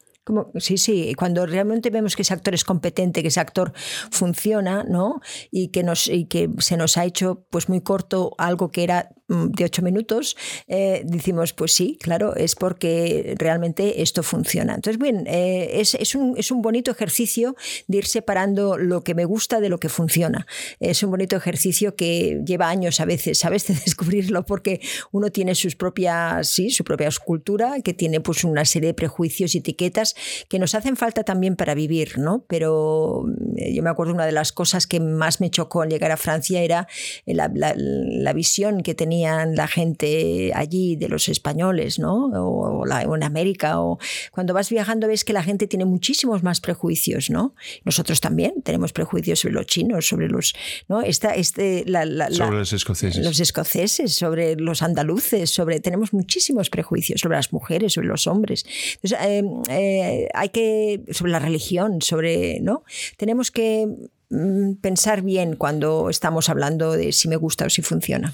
sí, sí, cuando realmente vemos que ese actor es competente, que ese actor funciona, ¿no? Y que, nos, y que se nos ha hecho pues muy corto algo que era de ocho minutos, eh, decimos, pues sí, claro, es porque realmente esto funciona. Entonces, bien, eh, es, es, un, es un bonito ejercicio de ir separando lo que me gusta de lo que funciona. Es un bonito ejercicio que lleva años a veces, a veces descubrirlo, porque uno tiene sus propias, sí, su propia escultura, que tiene pues una serie de prejuicios y etiquetas que nos hacen falta también para vivir, ¿no? Pero eh, yo me acuerdo una de las cosas que más me chocó al llegar a Francia era la, visión que tenía tenían la gente allí de los españoles, ¿no? O, en América, o cuando vas viajando ves que la gente tiene muchísimos más prejuicios, ¿no? Nosotros también tenemos prejuicios sobre los chinos, sobre los, ¿no? Esta, este, sobre los escoceses. Los escoceses, sobre los andaluces, sobre, tenemos muchísimos prejuicios sobre las mujeres, sobre los hombres. Eh, eh, hay que, sobre la religión, sobre, ¿no? Tenemos que mm, pensar bien cuando estamos hablando de si me gusta o si funciona.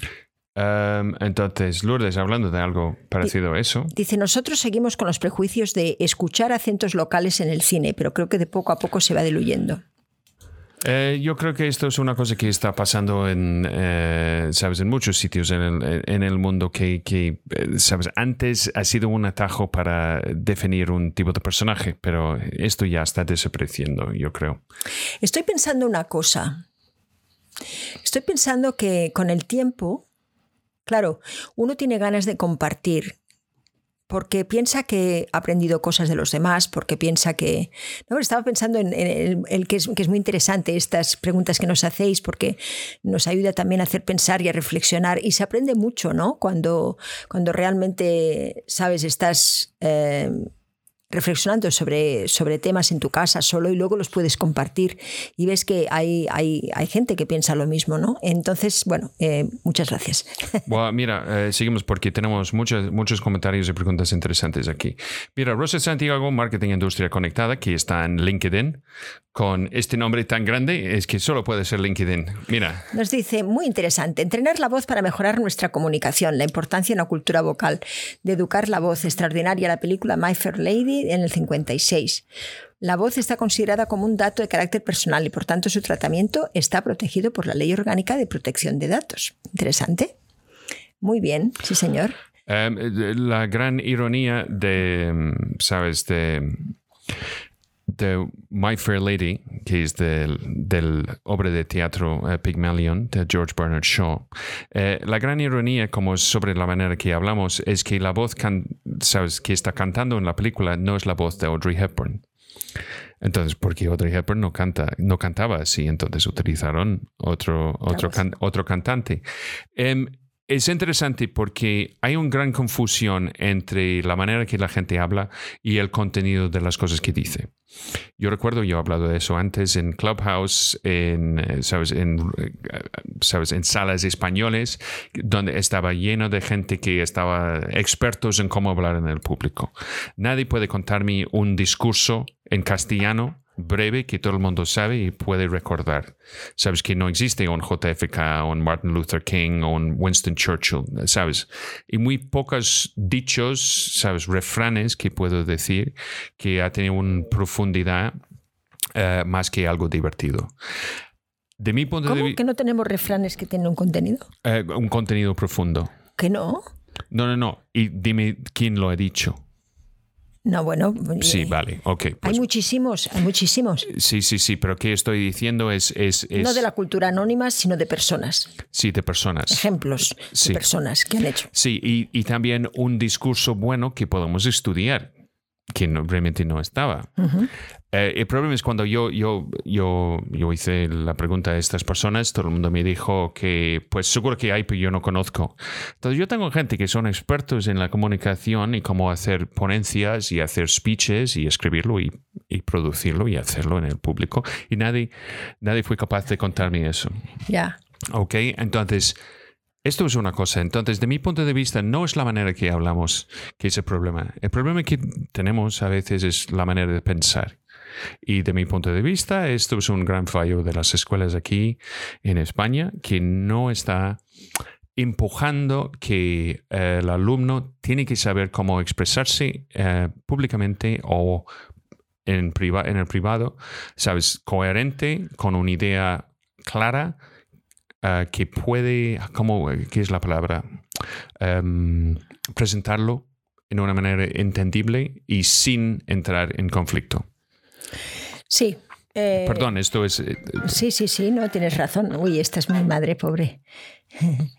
Em, entonces, Lourdes, hablando de algo parecido a eso. Dice, nosotros seguimos con los prejuicios de escuchar acentos locales en el cine, pero creo que de poco a poco se va diluyendo. Eh, yo creo que esto es una cosa que está pasando en, eh, sabes, en muchos sitios en el, en el mundo que, que, eh, sabes, antes ha sido un atajo para definir un tipo de personaje, pero esto ya está desapareciendo, yo creo. Estoy pensando una cosa. Estoy pensando que con el tiempo, claro, uno tiene ganas de compartir porque piensa que ha aprendido cosas de los demás, porque piensa que... ¿no? Estaba pensando en, el, que, es, que, es, muy interesante estas preguntas que nos hacéis, porque nos ayuda también a hacer pensar y a reflexionar, y se aprende mucho, ¿no? Cuando, cuando realmente, sabes, estás... Eh, reflexionando sobre, sobre temas en tu casa solo y luego los puedes compartir y ves que hay, hay, hay gente que piensa lo mismo, ¿no? Entonces, bueno, eh, muchas gracias. Bueno, mira, eh, seguimos porque tenemos muchos, muchos comentarios y preguntas interesantes aquí. Mira, Rosa Santiago, Marketing Industria Conectada, que está en LinkedIn, con este nombre tan grande es que solo puede ser LinkedIn. Mira. Nos dice, muy interesante, entrenar la voz para mejorar nuestra comunicación, la importancia en la cultura vocal, de educar la voz, extraordinaria la película My Fair Lady en el 56. La voz está considerada como un dato de carácter personal y por tanto su tratamiento está protegido por la Ley Orgánica de Protección de Datos. Interesante. Muy bien, sí señor. Em, la gran ironía de, sabes, de de My Fair Lady, que es del, del obra de teatro uh, Pygmalion de George Bernard Shaw, eh, la gran ironía, como es sobre la manera que hablamos, es que la voz ¿sabes? que está cantando en la película no es la voz de Audrey Hepburn. Entonces, porque Audrey Hepburn no, canta, no cantaba así, entonces utilizaron otro, otro, otro cantante. Em, es interesante porque hay una gran confusión entre la manera que la gente habla y el contenido de las cosas que dice. Yo recuerdo, yo he hablado de eso antes en Clubhouse, en, eh, eh, ¿sabes? en salas españoles, donde estaba lleno de gente que estaba expertos en cómo hablar en el público. Nadie puede contarme un discurso en castellano breve que todo el mundo sabe y puede recordar. Sabes que no existe un JFK, un Martin Luther King un Winston Churchill, sabes. Y muy pocos dichos, sabes, refranes que puedo decir que ha tenido una profundidad eh, más que algo divertido. De mi punto ¿Cómo de vista. que no tenemos refranes que tienen un contenido? Eh, un contenido profundo. ¿Que no? No, no, no. Y dime quién lo ha dicho. No, bueno. Sí, eh, vale, ok. hay pues muchísimos, hay muchísimos. Sí, sí, sí, pero ¿qué estoy diciendo es, es, No de la cultura anónima, sino de personas. Sí, de personas. Ejemplos de personas que han hecho. Sí, y, y, también un discurso bueno que podemos estudiar que realmente no estaba. Eh, el problema es cuando yo, yo, yo, yo hice la pregunta a estas personas, todo el mundo me dijo que, pues seguro que hay, pero yo no conozco. Entonces yo tengo gente que son expertos en la comunicación y cómo hacer ponencias y hacer speeches y escribirlo y, y producirlo y hacerlo en el público. Y nadie, nadie fue capaz de contarme eso. Ya. Ok, entonces... Esto es una cosa. Entonces, de mi punto de vista, no es la manera que hablamos que es el problema. El problema que tenemos a veces es la manera de pensar. Y de mi punto de vista, esto es un gran fallo de las escuelas aquí en España, que no está empujando que eh, el alumno tiene que saber cómo expresarse eh, públicamente o en, en el privado, sabes, coherente, con una idea clara, eh, que puede, ¿cómo, ¿qué es la palabra? Em, presentarlo en una manera entendible y sin entrar en conflicto. Sí. Eh, Perdón, esto es... sí, sí, sí, no, tienes razón. Uy, esta es mi madre, pobre.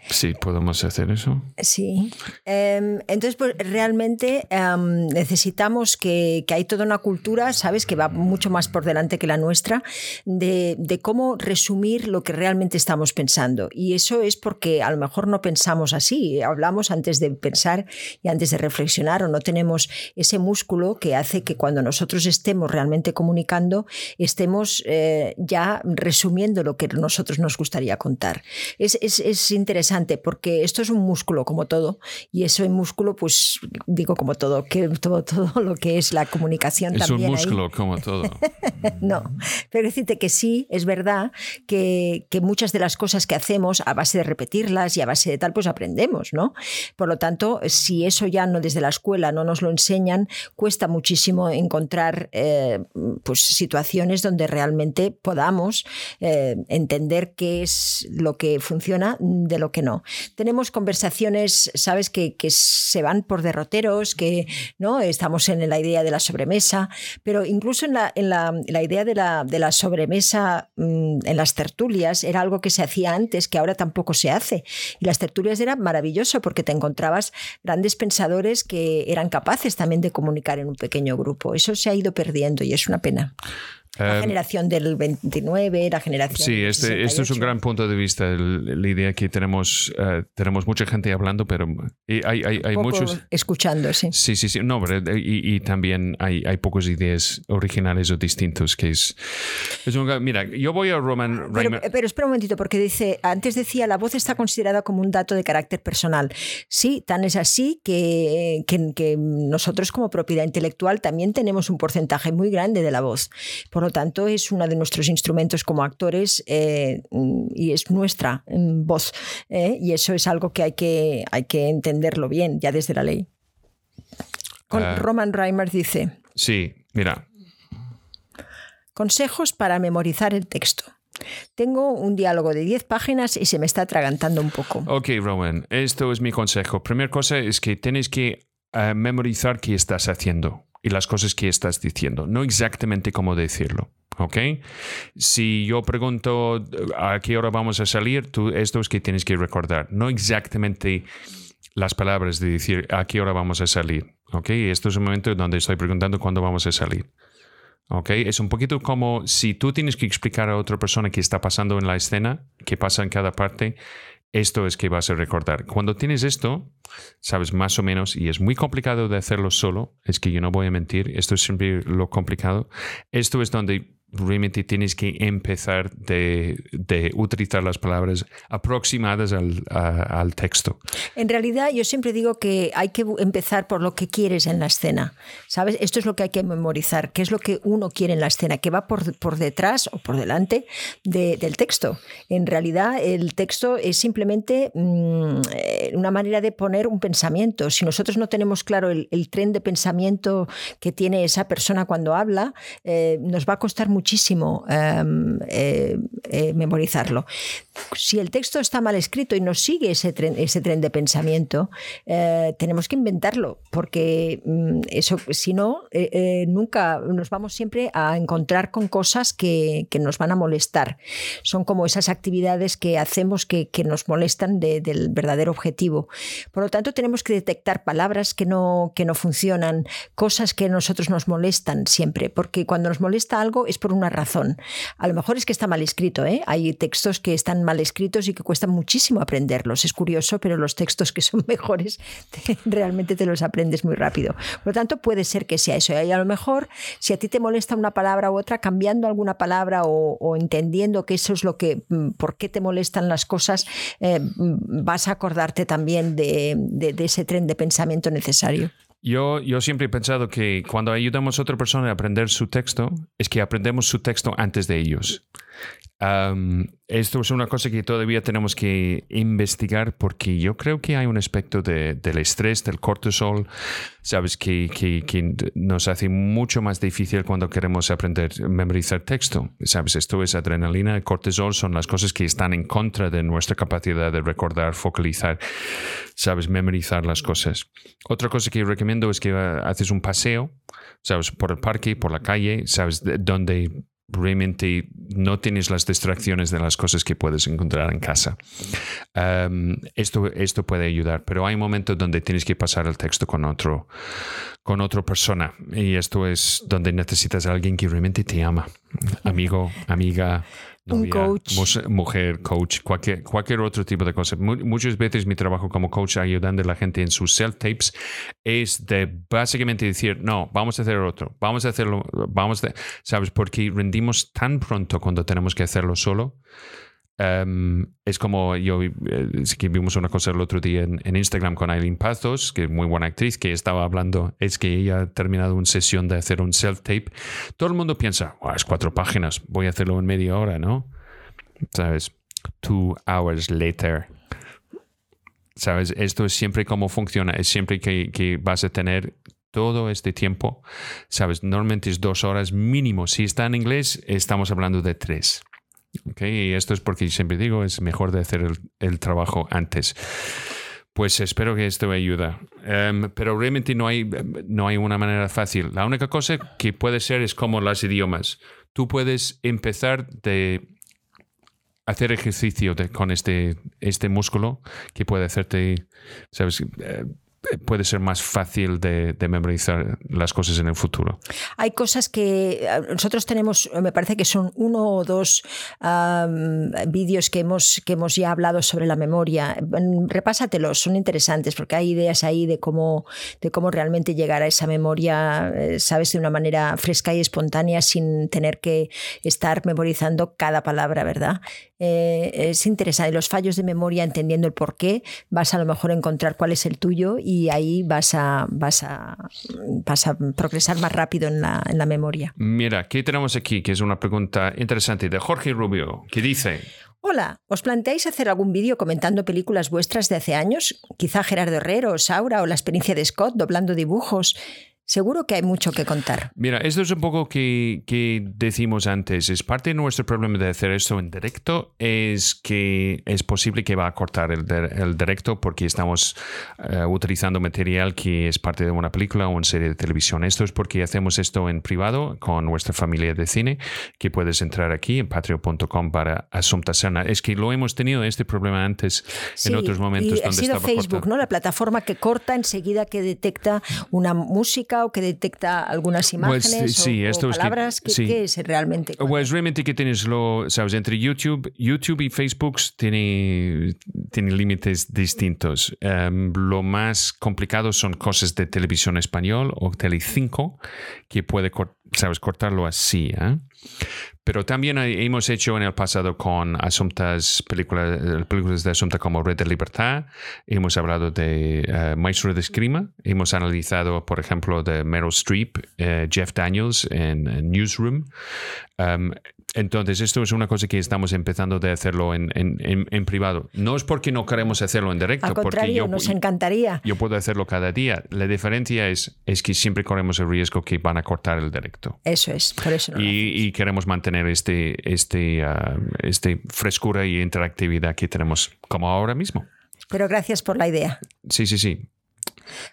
Sí, podemos hacer eso. Sí. Em, entonces, pues realmente em, necesitamos que, que, hay toda una cultura, ¿sabes? Que va mucho más por delante que la nuestra, de, de, cómo resumir lo que realmente estamos pensando. Y eso es porque a lo mejor no pensamos así, hablamos antes de pensar y antes de reflexionar o no tenemos ese músculo que hace que cuando nosotros estemos realmente comunicando, estemos eh, ya resumiendo lo que nosotros nos gustaría contar. Es, es, es interesante porque esto es un músculo como todo y eso en músculo pues digo como todo que todo todo lo que es la comunicación es también un músculo como todo. No pero decirte que sí es verdad que, que, muchas de las cosas que hacemos a base de repetirlas y a base de tal pues aprendemos no por lo tanto si eso ya no desde la escuela no nos lo enseñan cuesta muchísimo encontrar eh, pues situaciones donde realmente podamos eh, entender qué es lo que funciona de lo que no. Tenemos conversaciones, sabes, que, que, se van por derroteros, que no estamos en la idea de la sobremesa, pero incluso en la, en la, la idea de la, de la sobremesa mmm, en las tertulias era algo que se hacía antes, que ahora tampoco se hace. Y las tertulias era maravilloso porque te encontrabas grandes pensadores que eran capaces también de comunicar en un pequeño grupo. Eso se ha ido perdiendo y es una pena. La um, generación del 29, la generación. Sí, este, esto es un gran punto de vista. La idea que tenemos, uh, tenemos mucha gente hablando, pero hay, hay, hay muchos. Escuchando, sí. Sí, sí, sí. No, pero, y, y, también hay, hay pocas ideas originales o distintos. Que es, es un, mira, yo voy a Roman pero, pero, espera un momentito, porque dice, antes decía, la voz está considerada como un dato de carácter personal. Sí, tan es así que, que, que nosotros, como propiedad intelectual, también tenemos un porcentaje muy grande de la voz. Por lo tanto, es uno de nuestros instrumentos como actores eh, y es nuestra mm, voz. Eh, y eso es algo que hay, que hay que entenderlo bien, ya desde la ley. Con uh, Roman Reimer dice. Sí, mira. Consejos para memorizar el texto. Tengo un diálogo de 10 páginas y se me está atragantando un poco. Ok, Roman, esto es mi consejo. Primera cosa es que tienes que uh, memorizar qué estás haciendo y las cosas que estás diciendo, no exactamente cómo decirlo. ¿Ok? Si yo pregunto a qué hora vamos a salir, tú esto es que tienes que recordar, no exactamente las palabras de decir a qué hora vamos a salir. ¿Ok? Esto es un momento donde estoy preguntando cuándo vamos a salir. ¿Ok? Es un poquito como si tú tienes que explicar a otra persona qué está pasando en la escena, qué pasa en cada parte, esto es que vas a recordar. Cuando tienes esto, sabes más o menos, y es muy complicado de hacerlo solo, es que yo no voy a mentir, esto es siempre lo complicado, esto es donde realmente tienes que empezar de, de utilizar las palabras aproximadas al, a, al, texto. En realidad yo siempre digo que hay que empezar por lo que quieres en la escena, ¿sabes? Esto es lo que hay que memorizar, qué es lo que uno quiere en la escena, que va por, por detrás o por delante de, del texto. En realidad el texto es simplemente mmm, una manera de poner un pensamiento. Si nosotros no tenemos claro el, el tren de pensamiento que tiene esa persona cuando habla, eh, nos va a costar mucho muchísimo em, eh, eh, memorizarlo. Si el texto está mal escrito y no sigue ese tren, ese tren de pensamiento, eh, tenemos que inventarlo, porque mm, eso, si no, nunca nos vamos siempre a encontrar con cosas que, que, nos van a molestar. Son como esas actividades que hacemos que, que nos molestan de, del verdadero objetivo. Por lo tanto, tenemos que detectar palabras que no, que no funcionan, cosas que a nosotros nos molestan siempre, porque cuando nos molesta algo es por una razón. A lo mejor es que está mal escrito, ¿eh? Hay textos que están mal escritos y que cuestan muchísimo aprenderlos. Es curioso, pero los textos que son mejores te, realmente te los aprendes muy rápido. Por lo tanto, puede ser que sea eso. Y a lo mejor, si a ti te molesta una palabra u otra, cambiando alguna palabra o, entendiendo que eso es lo que, mm, por qué te molestan las cosas, eh, mm, vas a acordarte también de ese tren de pensamiento necesario. Yo, yo siempre he pensado que cuando ayudamos a otra persona a aprender su texto, es que aprendemos su texto antes de ellos. Esto es una cosa que todavía tenemos que investigar porque yo creo que hay un aspecto de, del estrés, del cortisol, sabes, que, que, nos hace mucho más difícil cuando queremos aprender memorizar texto. Sabes, esto es adrenalina, el cortisol son las cosas que están en contra de nuestra capacidad de recordar, focalizar, sabes, memorizar las cosas. Otra cosa que recomiendo es que haces un paseo, sabes, por el parque, por la calle, sabes, donde realmente no tienes las distracciones de las cosas que puedes encontrar en casa. Um, esto, esto puede ayudar, pero hay momentos donde tienes que pasar el texto con otro, con otra persona y esto es donde necesitas a alguien que realmente te ama, amigo, amiga, un coach. mujer, coach, cualquier, cualquier otro tipo de cosa. Muchas veces mi trabajo como coach ayudando a la gente en sus self-tapes es de básicamente decir, no, vamos a hacer otro, vamos a hacerlo, vamos a, ¿sabes? Porque rendimos tan pronto cuando tenemos que hacerlo solo Em, es como yo eh, vimos una cosa el otro día en, Instagram con Aileen Pazos, que es muy buena actriz, que estaba hablando, es que ella ha terminado una sesión de hacer un self-tape. Todo el mundo piensa, es cuatro páginas, voy a hacerlo en media hora, ¿no? ¿Sabes? Two hours later. ¿Sabes? Esto es siempre como funciona, es siempre que, que vas a tener todo este tiempo, ¿sabes? Normalmente es dos horas mínimo. Si está en inglés, estamos hablando de tres. Okay, y esto es porque siempre digo, es mejor de hacer el, trabajo antes. Pues espero que esto me ayude. Em, pero realmente no hay, no hay una manera fácil. La única cosa que puede ser es como los idiomas. Tú puedes empezar de hacer ejercicio con este, este músculo que puede hacerte, ¿sabes? Eh, puede ser más fácil de, memorizar las cosas en el futuro. Hay cosas que eh, nosotros tenemos, me parece que son uno o dos vídeos que hemos, que hemos ya hablado sobre la memoria. Repásatelos, son interesantes porque hay ideas ahí de cómo, de cómo realmente llegar a esa memoria, eh, sabes, de una manera fresca y espontánea sin tener que estar memorizando cada palabra, ¿verdad? Eh, es interesante. Los fallos de memoria, entendiendo el por qué, vas a lo mejor a encontrar cuál es el tuyo y ahí vas a, vas a, vas a progresar más rápido en la, en la memoria. Mira, ¿qué tenemos aquí? Que es una pregunta interesante de Jorge Rubio, que dice... Hola, ¿os planteáis hacer algún vídeo comentando películas vuestras de hace años? Quizá Gerardo Herrero, Saura o la experiencia de Scott doblando dibujos. Seguro que hay mucho que contar. Mira, esto es un poco que, que decimos antes. Es parte de nuestro problema de hacer esto en directo, es que es posible que va a cortar el, el directo porque estamos eh, utilizando material que es parte de una película o una serie de televisión. Esto es porque hacemos esto en privado con nuestra familia de cine, que puedes entrar aquí en patreon.com para Asunta Sana. Es que lo hemos tenido este problema antes en otros momentos. Y ha sido Facebook, ¿no? La plataforma que corta enseguida que detecta una música o que detecta algunas pues, imágenes o, palabras? Es ¿Qué, es realmente? Pues realmente que tienes lo, sabes, entre YouTube, YouTube y Facebook tiene, tiene límites distintos. Em, lo más complicado son cosas de televisión español o Tele5 que puede, sabes, cortarlo así. ¿eh? Pero también hemos hecho en el pasado con asuntos, películas, películas de asuntos como Red de Libertad, hemos hablado de uh, Maestro de Escrima, hemos analizado, por ejemplo, de Meryl Streep, uh, Jeff Daniels en, en Newsroom. Um, entonces, esto es una cosa que estamos empezando de hacerlo en, en, privado. No es porque no queremos hacerlo en directo. Al porque yo, nos encantaría. Yo puedo hacerlo cada día. La diferencia es, es que siempre corremos el riesgo que van a cortar el directo. Eso es, por eso. y, queremos mantener este, este, uh, este frescura y interactividad que tenemos como ahora mismo. Pero gracias por la idea. Sí, sí, sí.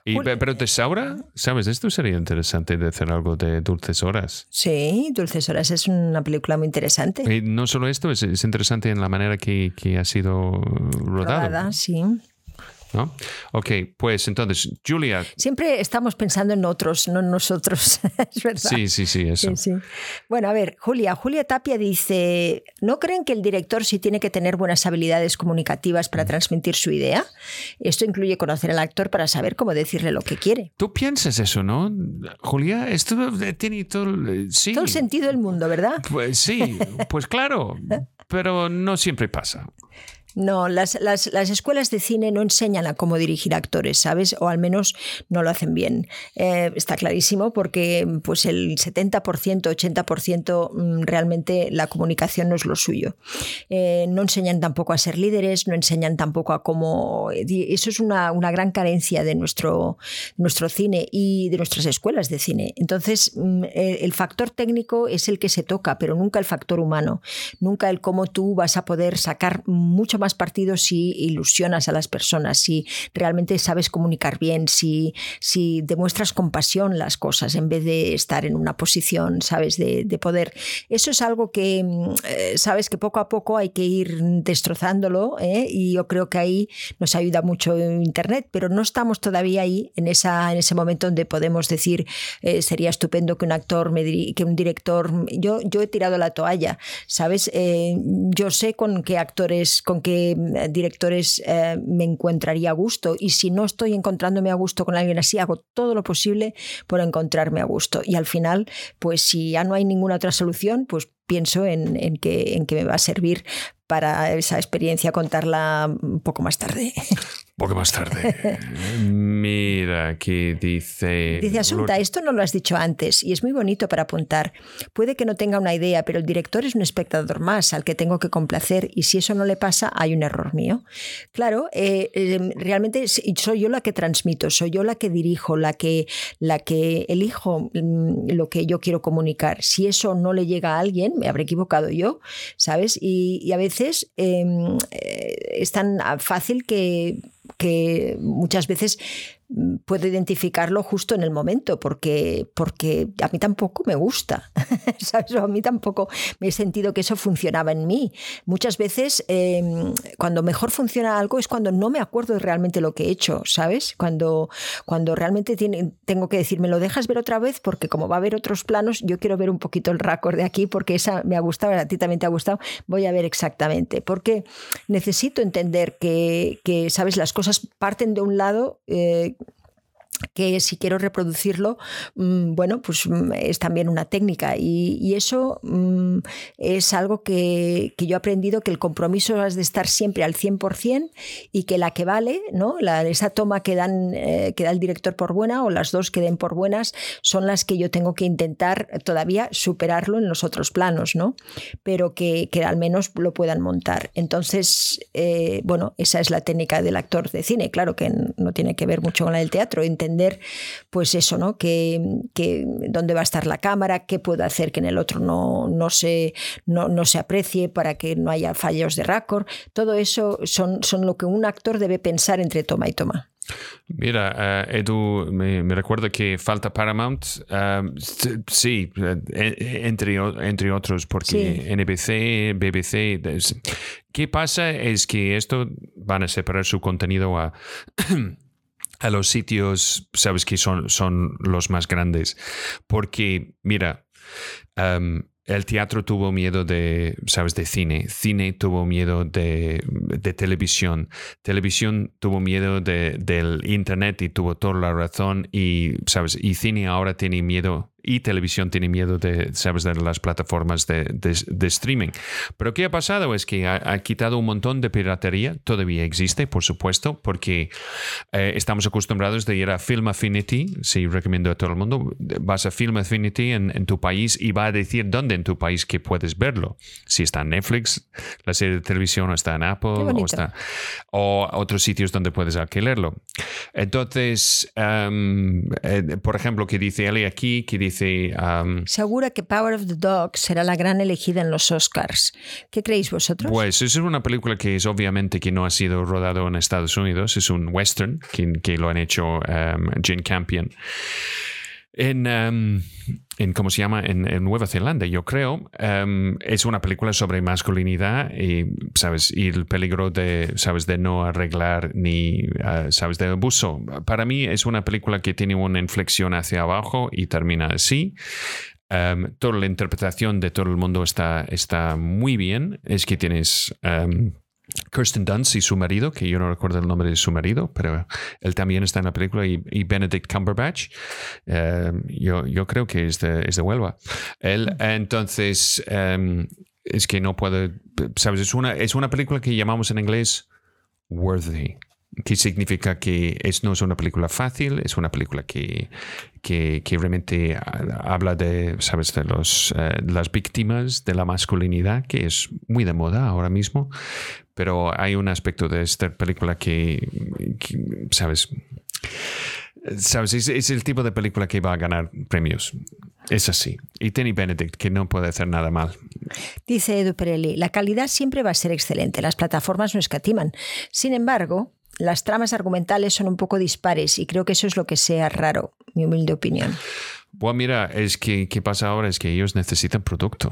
Y, pero Tesaura, ¿sabes? Esto sería interesante de hacer algo de Dulces Horas. Sí, Dulces Horas es una película muy interesante. Y no solo esto, es, es interesante en la manera que, que ha sido rodado. Rodada, sí. ¿No? Ok, pues entonces, Julia. Siempre estamos pensando en otros, no en nosotros, es verdad. Sí, sí, sí, eso. Bueno, a ver, Julia. Julia Tapia dice, ¿no creen que el director sí tiene que tener buenas habilidades comunicativas para transmitir su idea? Esto incluye conocer al actor para saber cómo decirle lo que quiere. Tú piensas eso, ¿no? Julia, esto tiene todo, sí. todo el sentido del mundo, ¿verdad? Pues sí, pues claro, pero no siempre pasa. No, las, las, escuelas de cine no enseñan a cómo dirigir actores, ¿sabes? O al menos no lo hacen bien. Eh, está clarísimo porque pues el 70%, 80% mm, realmente la comunicación no es lo suyo. Eh, no enseñan tampoco a ser líderes, no enseñan tampoco a cómo... Eso es una, gran carencia de nuestro, nuestro cine y de nuestras escuelas de cine. Entonces, mm, el factor técnico es el que se toca, pero nunca el factor humano. Nunca el cómo tú vas a poder sacar mucho tomas partido si ilusionas a las personas, si realmente sabes comunicar bien, si, si demuestras con pasión las cosas en vez de estar en una posición, sabes, de, poder. Eso es algo que, mm, eh, sabes, que poco a poco hay que ir destrozándolo ¿eh? y yo creo que ahí nos ayuda mucho Internet, pero no estamos todavía ahí en, esa, en ese momento donde podemos decir eh, sería estupendo que un actor, me que un director, yo, yo he tirado la toalla, ¿sabes? yo sé con qué actores, con qué directores me encontraría a gusto y si no estoy encontrándome a gusto con alguien así, hago todo lo posible por encontrarme a gusto. Y al final, pues si ya no hay ninguna otra solución, pues pienso en, en, que, en que me va a servir para esa experiencia contarla un poco más tarde. Poco más tarde. Mira, aquí dice... Dice Asunta, esto no lo has dicho antes y es muy bonito para apuntar. Puede que no tenga una idea, pero el director es un espectador más al que tengo que complacer y si eso no le pasa, hay un error mío. Claro, eh, em, realmente soy yo la que transmito, soy yo la que dirijo, la que, la que elijo mm, lo que yo quiero comunicar. Si eso no le llega a alguien, me habré equivocado yo, ¿sabes? Y, a veces em, eh, es tan fácil que que muchas veces puedo identificarlo justo en el momento, porque, porque a mí tampoco me gusta, ¿sabes? a mí tampoco me he sentido que eso funcionaba en mí. Muchas veces, em, cuando mejor funciona algo es cuando no me acuerdo realmente lo que he hecho, ¿sabes? Cuando, cuando realmente tengo que decir, me lo dejas ver otra vez, porque como va a haber otros planos, yo quiero ver un poquito el récord de aquí, porque esa me ha gustado, a ti también te ha gustado, voy a ver exactamente, porque necesito entender que, que ¿sabes? Las cosas parten de un lado. Eh, que si quiero reproducirlo, mm, bueno, pues mm, es también una técnica y, eso mm, es algo que, yo he aprendido que el compromiso es de estar siempre al 100% y que la que vale, ¿no? La, esa toma que, dan, eh, que da el director por buena o las dos que den por buenas son las que yo tengo que intentar todavía superarlo en los otros planos, ¿no? Pero que, al menos lo puedan montar. Entonces, eh, bueno, esa es la técnica del actor de cine, claro que no tiene que ver mucho con la del teatro, pues eso, ¿no? Que, dónde va a estar la cámara, qué puedo hacer que en el otro no, no, se, no, se aprecie para que no haya fallos de récord. Todo eso son, son lo que un actor debe pensar entre toma y toma. Mira, eh, Edu, me, recuerda que falta Paramount. Eh, sí, eh, entre, entre otros, porque NBC, BBC. ¿Qué pasa? Es que esto van a separar su contenido a a los sitios, sabes que son, son los más grandes. Porque, mira, em, el teatro tuvo miedo de, sabes, de cine. Cine tuvo miedo de, de televisión. Televisión tuvo miedo de, del internet y tuvo toda la razón. Y, sabes, y cine ahora tiene miedo y televisión tiene miedo de, sabes, de las plataformas de, de, streaming. Pero ¿qué ha pasado? Es que ha, quitado un montón de piratería, todavía existe, por supuesto, porque eh, estamos acostumbrados de ir a Film Affinity, sí, recomiendo a todo el mundo, vas a Film Affinity en, en tu país y va a decir dónde en tu país que puedes verlo. Si está en Netflix, la serie de televisión o está en Apple o, está, o otros sitios donde puedes alquilarlo. Entonces, em, eh, por ejemplo, que dice Eli aquí, que dice Um, Segura que Power of the Dog será la gran elegida en los Oscars. ¿Qué creéis vosotros? Pues es una película que es obviamente que no ha sido rodado en Estados Unidos, es un western que, que lo han hecho um, Jane Campion. En, um, en, ¿cómo se llama? En, Nueva Zelanda, yo creo. Um, es una película sobre masculinidad y, ¿sabes? Y el peligro de, ¿sabes? De no arreglar ni, uh, ¿sabes? De abuso. Para mí es una película que tiene una inflexión hacia abajo y termina así. Um, toda la interpretación de todo el mundo está, está muy bien. Es que tienes Kirsten Dunst y su marido, que yo no recuerdo el nombre de su marido, pero él también está en la película, y, Benedict Cumberbatch, eh, yo, yo, creo que es de, es de Huelva. Él, entonces, em, es que no puedo, ¿sabes? Es una, es una película que llamamos en inglés worthy que significa que es, no es una película fácil, es una película que, que, que realmente habla de, ¿sabes?, de los, eh, las víctimas de la masculinidad, que es muy de moda ahora mismo, pero hay un aspecto de esta película que, ¿sabes? ¿Sabes? Es, el tipo de película que va a ganar premios. Es así. Y Tenny Benedict, que no puede hacer nada mal. Dice Edu Perelli, la calidad siempre va a ser excelente, las plataformas no escatiman. Sin embargo, las tramas argumentales son un poco dispares y creo que eso es lo que sea raro, mi humilde opinión. Bueno, mira, es que qué pasa ahora es que ellos necesitan producto.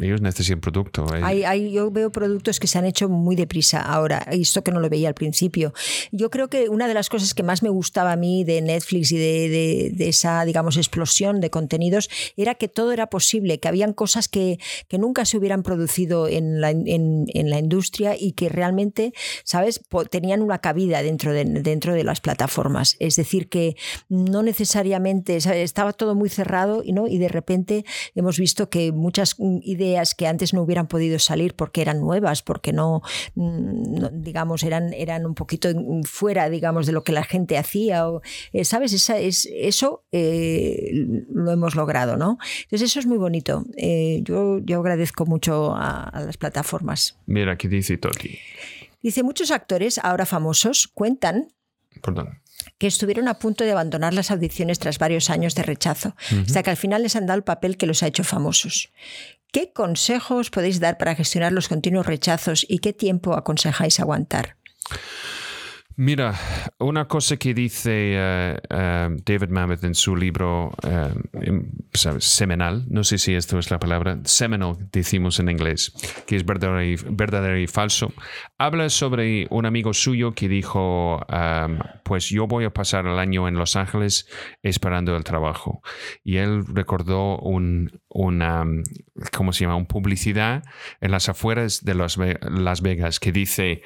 Ellos necesitan producto. Hay, hay, yo veo productos que se han hecho muy deprisa ahora, esto que no lo veía al principio. Yo creo que una de las cosas que más me gustaba a mí de Netflix y de, de, esa, digamos, explosión de contenidos era que todo era posible, que habían cosas que, que nunca se hubieran producido en la, en, en la industria y que realmente, ¿sabes?, tenían una cabida dentro de, dentro de las plataformas. Es decir, que no necesariamente, estaba todo muy cerrado ¿no? y de repente hemos visto que muchas ideas que antes no hubieran podido salir porque eran nuevas, porque no, mm, no digamos, eran, eran un poquito fuera, digamos, de lo que la gente hacía. O, eh, ¿Sabes? Esa, es, eso eh, lo hemos logrado, ¿no? Entonces eso es muy bonito. Eh, yo, yo agradezco mucho a, a las plataformas. Mira, ¿qué dice Toti? Dice, muchos actores ahora famosos cuentan Perdón que estuvieron a punto de abandonar las audiciones tras varios años de rechazo, uh -huh. hasta que al final les han dado el papel que los ha hecho famosos. ¿Qué consejos podéis dar para gestionar los continuos rechazos y qué tiempo aconsejáis aguantar? Mira, una cosa que dice uh, uh, David Mamet en su libro uh, ¿sabes? seminal, no sé si esto es la palabra, seminal decimos en inglés, que es verdadero y, verdadero y falso, habla sobre un amigo suyo que dijo, um, pues yo voy a pasar el año en Los Ángeles esperando el trabajo. Y él recordó un, una, ¿cómo se llama? Un publicidad en las afueras de Las, Las Vegas que dice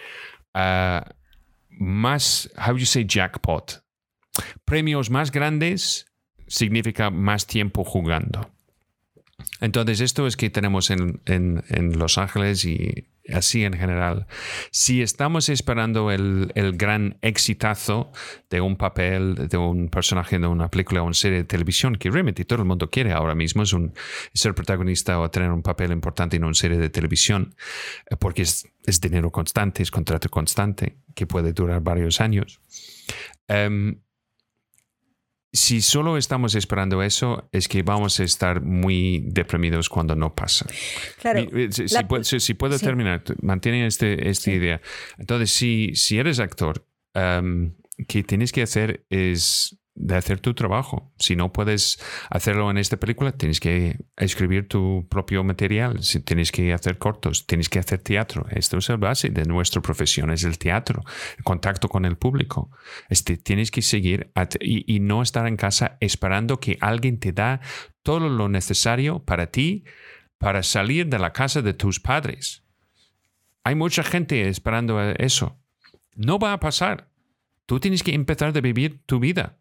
más, how do you say jackpot? Premios más grandes significa más tiempo jugando. Entonces, esto es que tenemos en, en, en, Los Ángeles y así en general. Si estamos esperando el, el, gran exitazo de un papel, de un personaje de una película o una serie de televisión, que realmente todo el mundo quiere ahora mismo, es ser protagonista o tener un papel importante en una serie de televisión, porque es, dinero constante, es contrato constante, que puede durar varios años. Um, si solo estamos esperando eso, es que vamos a estar muy deprimidos cuando no pasa. Claro, si, la, puedo, si, si puedo sí. terminar, mantiene este, esta sí. idea. Entonces, si, si eres actor, um, que tienes que hacer es de hacer tu trabajo. Si no puedes hacerlo en esta película, tienes que escribir tu propio material, si tienes que hacer cortos, tienes que hacer teatro. Esto es el base de nuestra profesión, es el teatro, el contacto con el público. Este, tienes que seguir y, y no estar en casa esperando que alguien te da todo lo necesario para ti para salir de la casa de tus padres. Hay mucha gente esperando eso. No va a pasar. Tú tienes que empezar a vivir tu vida.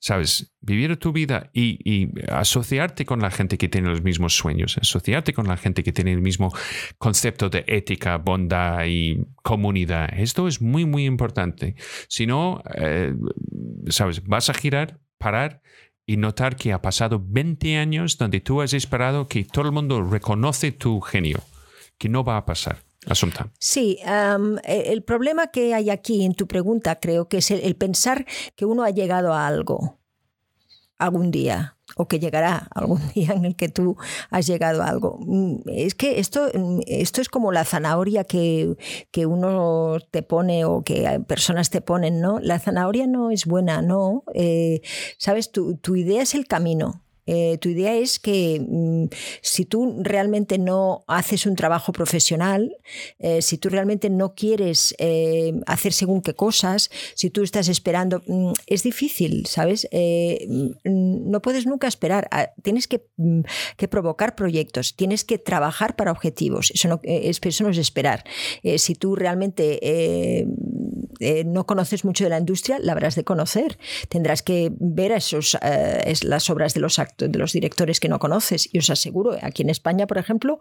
¿Sabes? Vivir tu vida y, asociarte con la gente que tiene los mismos sueños, asociarte con la gente que tiene el mismo concepto de ética, bondad y comunidad. Esto es muy, muy importante. Si no, eh, ¿sabes? Vas a girar, parar y notar que ha pasado 20 años donde tú has esperado que todo el mundo reconoce tu genio, que no va a pasar. Asunta. Sí, um, el problema que hay aquí en tu pregunta creo que es el, pensar que uno ha llegado a algo algún día o que llegará algún día en el que tú has llegado a algo. Es que esto, esto es como la zanahoria que, que uno te pone o que personas te ponen, ¿no? La zanahoria no es buena, no. Eh, Sabes, tu, tu idea es el camino. Eh, tu idea es que mm, si tú realmente no haces un trabajo profesional, eh, si tú realmente no quieres eh, hacer según qué cosas, si tú estás esperando, mm, es difícil, ¿sabes? Mm, no puedes nunca esperar. Ah, tienes que, que, provocar proyectos, tienes que trabajar para objetivos. Eso no es, eso no es esperar. Si tú realmente no conoces mucho de la industria, la habrás de conocer. Tendrás que ver esos, las obras de los actores de los directores que no conoces. Y os aseguro, aquí en España, por ejemplo,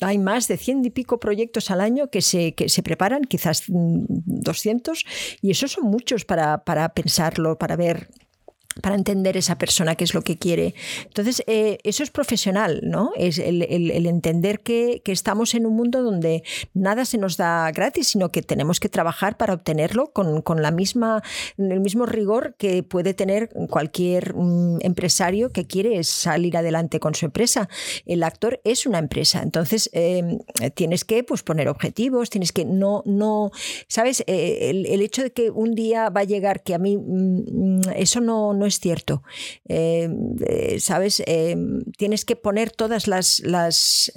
hay más de cien y pico proyectos al año que se, que se preparan, quizás 200, y esos son muchos para, para pensarlo, para ver para entender esa persona qué es lo que quiere. Entonces, eh, eso es profesional, ¿no? Es el, entender que, estamos en un mundo donde nada se nos da gratis, sino que tenemos que trabajar para obtenerlo con, la misma, el mismo rigor que puede tener cualquier mm, empresario que quiere salir adelante con su empresa. El actor es una empresa, entonces em, tienes que pues, poner objetivos, tienes que no, no, ¿sabes? Eh, el, hecho de que un día va a llegar que a mí mm, mm, eso no no es cierto. Eh, eh, ¿Sabes? Eh, tienes que poner todas las, las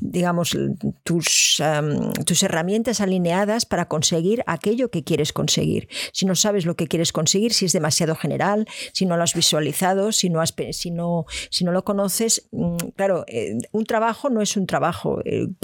digamos, tus, tus herramientas alineadas para conseguir aquello que quieres conseguir. Si no sabes lo que quieres conseguir, si es demasiado general, si no lo has visualizado, si no, has, si no, si no lo conoces, mm, claro, un trabajo no es un trabajo.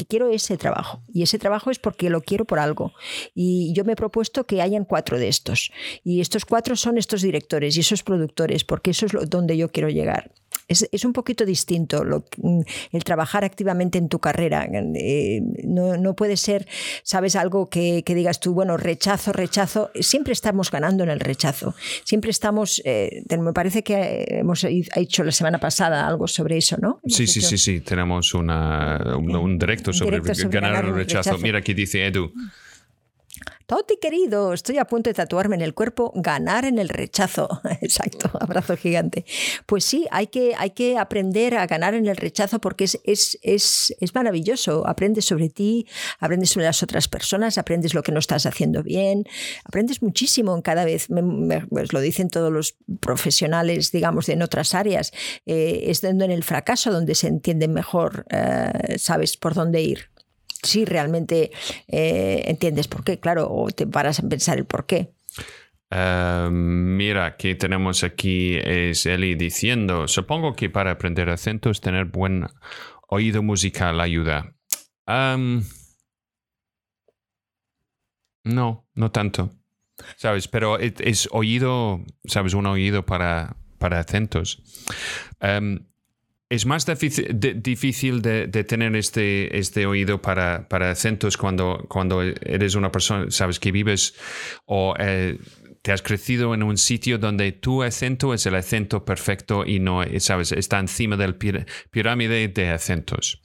quiero ese trabajo. Y ese trabajo es porque lo quiero por algo. Y yo me he propuesto que hayan cuatro de estos. Y estos cuatro son estos directores y esos productores, porque eso es donde yo quiero llegar. Es, un poquito distinto lo, mm, el trabajar activamente en tu carrera. Eh, no, puede ser, sabes, algo que, digas tú, bueno, rechazo, rechazo. Siempre estamos ganando en el rechazo. Siempre estamos, eh, me parece que hemos hecho la semana pasada algo sobre eso, ¿no? sí, sí, sí, sí. Tenemos una, un, directo sobre, ganar, el rechazo. rechazo. Mira, aquí dice Edu. Toti querido, estoy a punto de tatuarme en el cuerpo, ganar en el rechazo. Exacto, abrazo gigante. Pues sí, hay que, hay que aprender a ganar en el rechazo porque es, es, es, es maravilloso. Aprendes sobre ti, aprendes sobre las otras personas, aprendes lo que no estás haciendo bien, aprendes muchísimo en cada vez. pues lo dicen todos los profesionales, digamos, de en otras áreas. Eh, en el fracaso donde se entiende mejor, eh, sabes por dónde ir si realmente eh, entiendes por qué, claro, o te paras a pensar el por qué. Uh, mira, que tenemos aquí es Eli diciendo, supongo que para aprender acentos tener buen oído musical ayuda. Um, no, no tanto. ¿Sabes? Pero es, oído, ¿sabes? Un oído para, para acentos. Um, es más difícil de, tener este, este oído para, para acentos cuando, cuando eres una persona, sabes, que vives o eh, te has crecido en un sitio donde tu acento es el acento perfecto y no, sabes, está encima del pirámide de acentos.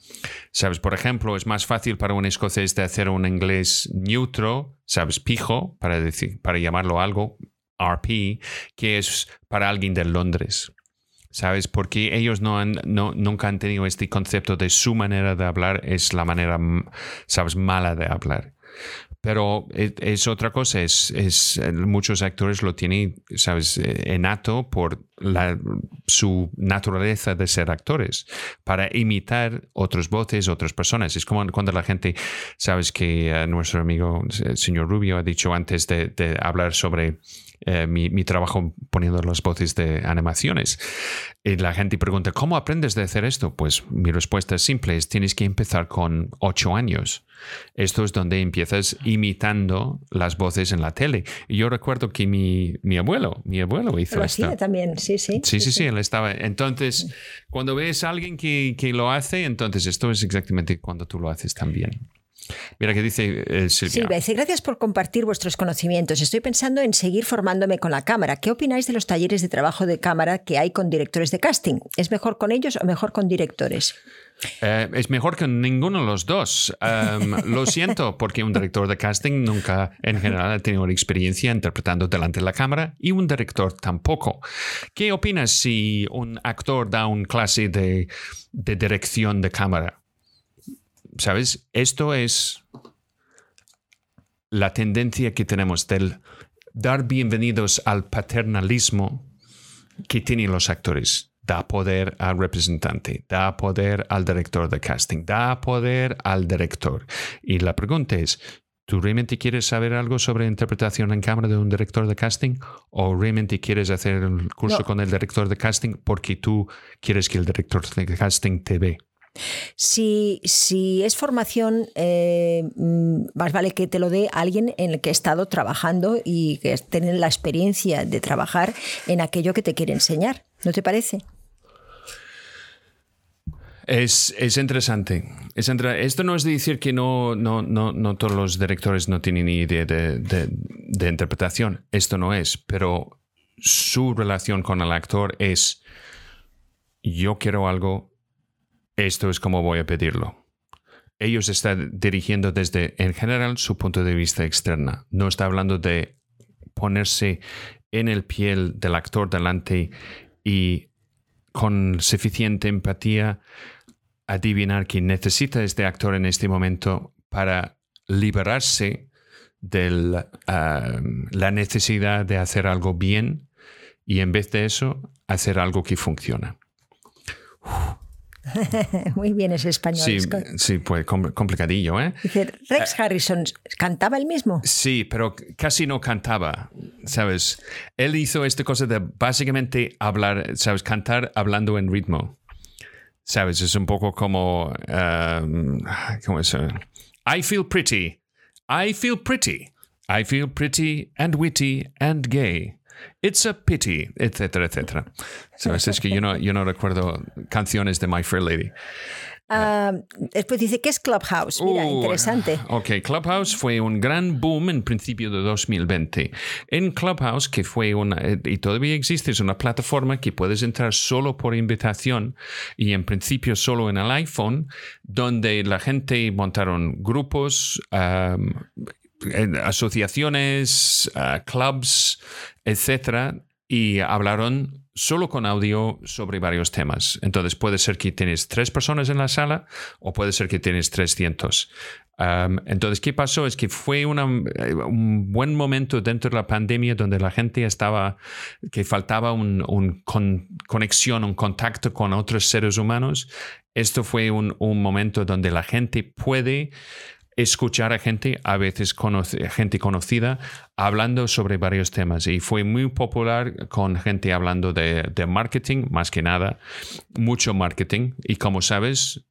Sabes, por ejemplo, es más fácil para un escocés de hacer un inglés neutro, sabes, pijo, para, decir, para llamarlo algo, RP, que es para alguien de Londres. ¿Sabes? Porque ellos no han, no, nunca han tenido este concepto de su manera de hablar es la manera, ¿sabes?, mala de hablar. Pero es, otra cosa, es, es, muchos actores lo tienen, sabes, enato por su naturaleza de ser actores, para imitar otras voces, otras personas. Es como cuando la gente, sabes que eh, nuestro amigo el señor Rubio ha dicho antes de hablar sobre eh, mi, mi, trabajo poniendo las voces de animaciones. Y la gente pregunta, ¿cómo aprendes de hacer esto? Pues mi respuesta es simple, es tienes que empezar con ocho años. Esto es donde empiezas imitando las voces en la tele. Y yo recuerdo que mi, mi abuelo, mi abuelo hizo lo esto. también, sí, sí. Sí, sí, sí, él estaba. Entonces, cuando ves a alguien que, que lo hace, entonces esto es exactamente cuando tú lo haces también. Mira que dice eh, Silvia. Silvia dice, gracias por compartir vuestros conocimientos. Estoy pensando en seguir formándome con la cámara. ¿Qué opináis de los talleres de trabajo de cámara que hay con directores de casting? ¿Es mejor con ellos o mejor con directores? Eh, es mejor que ninguno de los dos. Em, lo siento, porque un director de casting nunca en general ha tenido experiencia interpretando delante de la cámara y un director tampoco. ¿Qué opinas si un actor da un clase de dirección de cámara? ¿Sabes? Esto es la tendencia que tenemos del dar bienvenidos al paternalismo que tienen los actores. Da poder al representante, da poder al director de casting, da poder al director. Y la pregunta es, ¿tú realmente quieres saber algo sobre interpretación en cámara de un director de casting? ¿O realmente quieres hacer el curso con el director de casting porque tú quieres que el director de casting te ve? Si, si es formación, eh, mm, más vale que te lo dé alguien en el que he estado trabajando y que tiene la experiencia de trabajar en aquello que te quiere enseñar. ¿No te parece? Es, es, interesante. es, Esto no es decir que no, no, no, no, todos los directores no tienen ni idea de, de, de, interpretación. Esto no es. Pero su relación con el actor es yo quiero algo, esto es como voy a pedirlo. Ellos están dirigiendo desde, en general, su punto de vista externa. No está hablando de ponerse en el piel del actor delante y con suficiente empatía adivinar que necesita este actor en este momento para liberarse de la necesidad de hacer algo bien y en vez de eso hacer algo que funciona. Muy bien ese español. Sí, sí pues complicadillo, ¿eh? Dice, Rex eh, Harrison, ¿cantaba el mismo? Sí, pero casi no cantaba, ¿sabes? Él hizo esta cosa de básicamente hablar, ¿sabes? Cantar hablando en ritmo. ¿Sabes? Es un poco como... Um, ¿Cómo es? I feel pretty. I feel pretty. I feel pretty and witty and gay. It's a pity, etcétera, etcétera. ¿Sabes? Es que yo no, yo no recuerdo canciones de My Fair Lady. Uh, después dice, ¿qué es Clubhouse? Mira, uh, interesante. Ok, Clubhouse fue un gran boom en principio de 2020. En Clubhouse, que fue una, y todavía existe, es una plataforma que puedes entrar solo por invitación y en principio solo en el iPhone, donde la gente montaron grupos, um, asociaciones, clubs, etcétera, y hablaron solo con audio sobre varios temas. Entonces puede ser que tienes tres personas en la sala o puede ser que tienes 300. entonces, ¿qué pasó? Es que fue un buen momento dentro de la pandemia donde la gente estaba, que faltaba una un conexión, un contacto con otros seres humanos. Esto fue un momento donde la gente puede escuchar a gente, a veces gente conocida, hablando sobre varios temas. Y fue muy popular con gente hablando de, marketing, más que nada, mucho marketing. Y como sabes,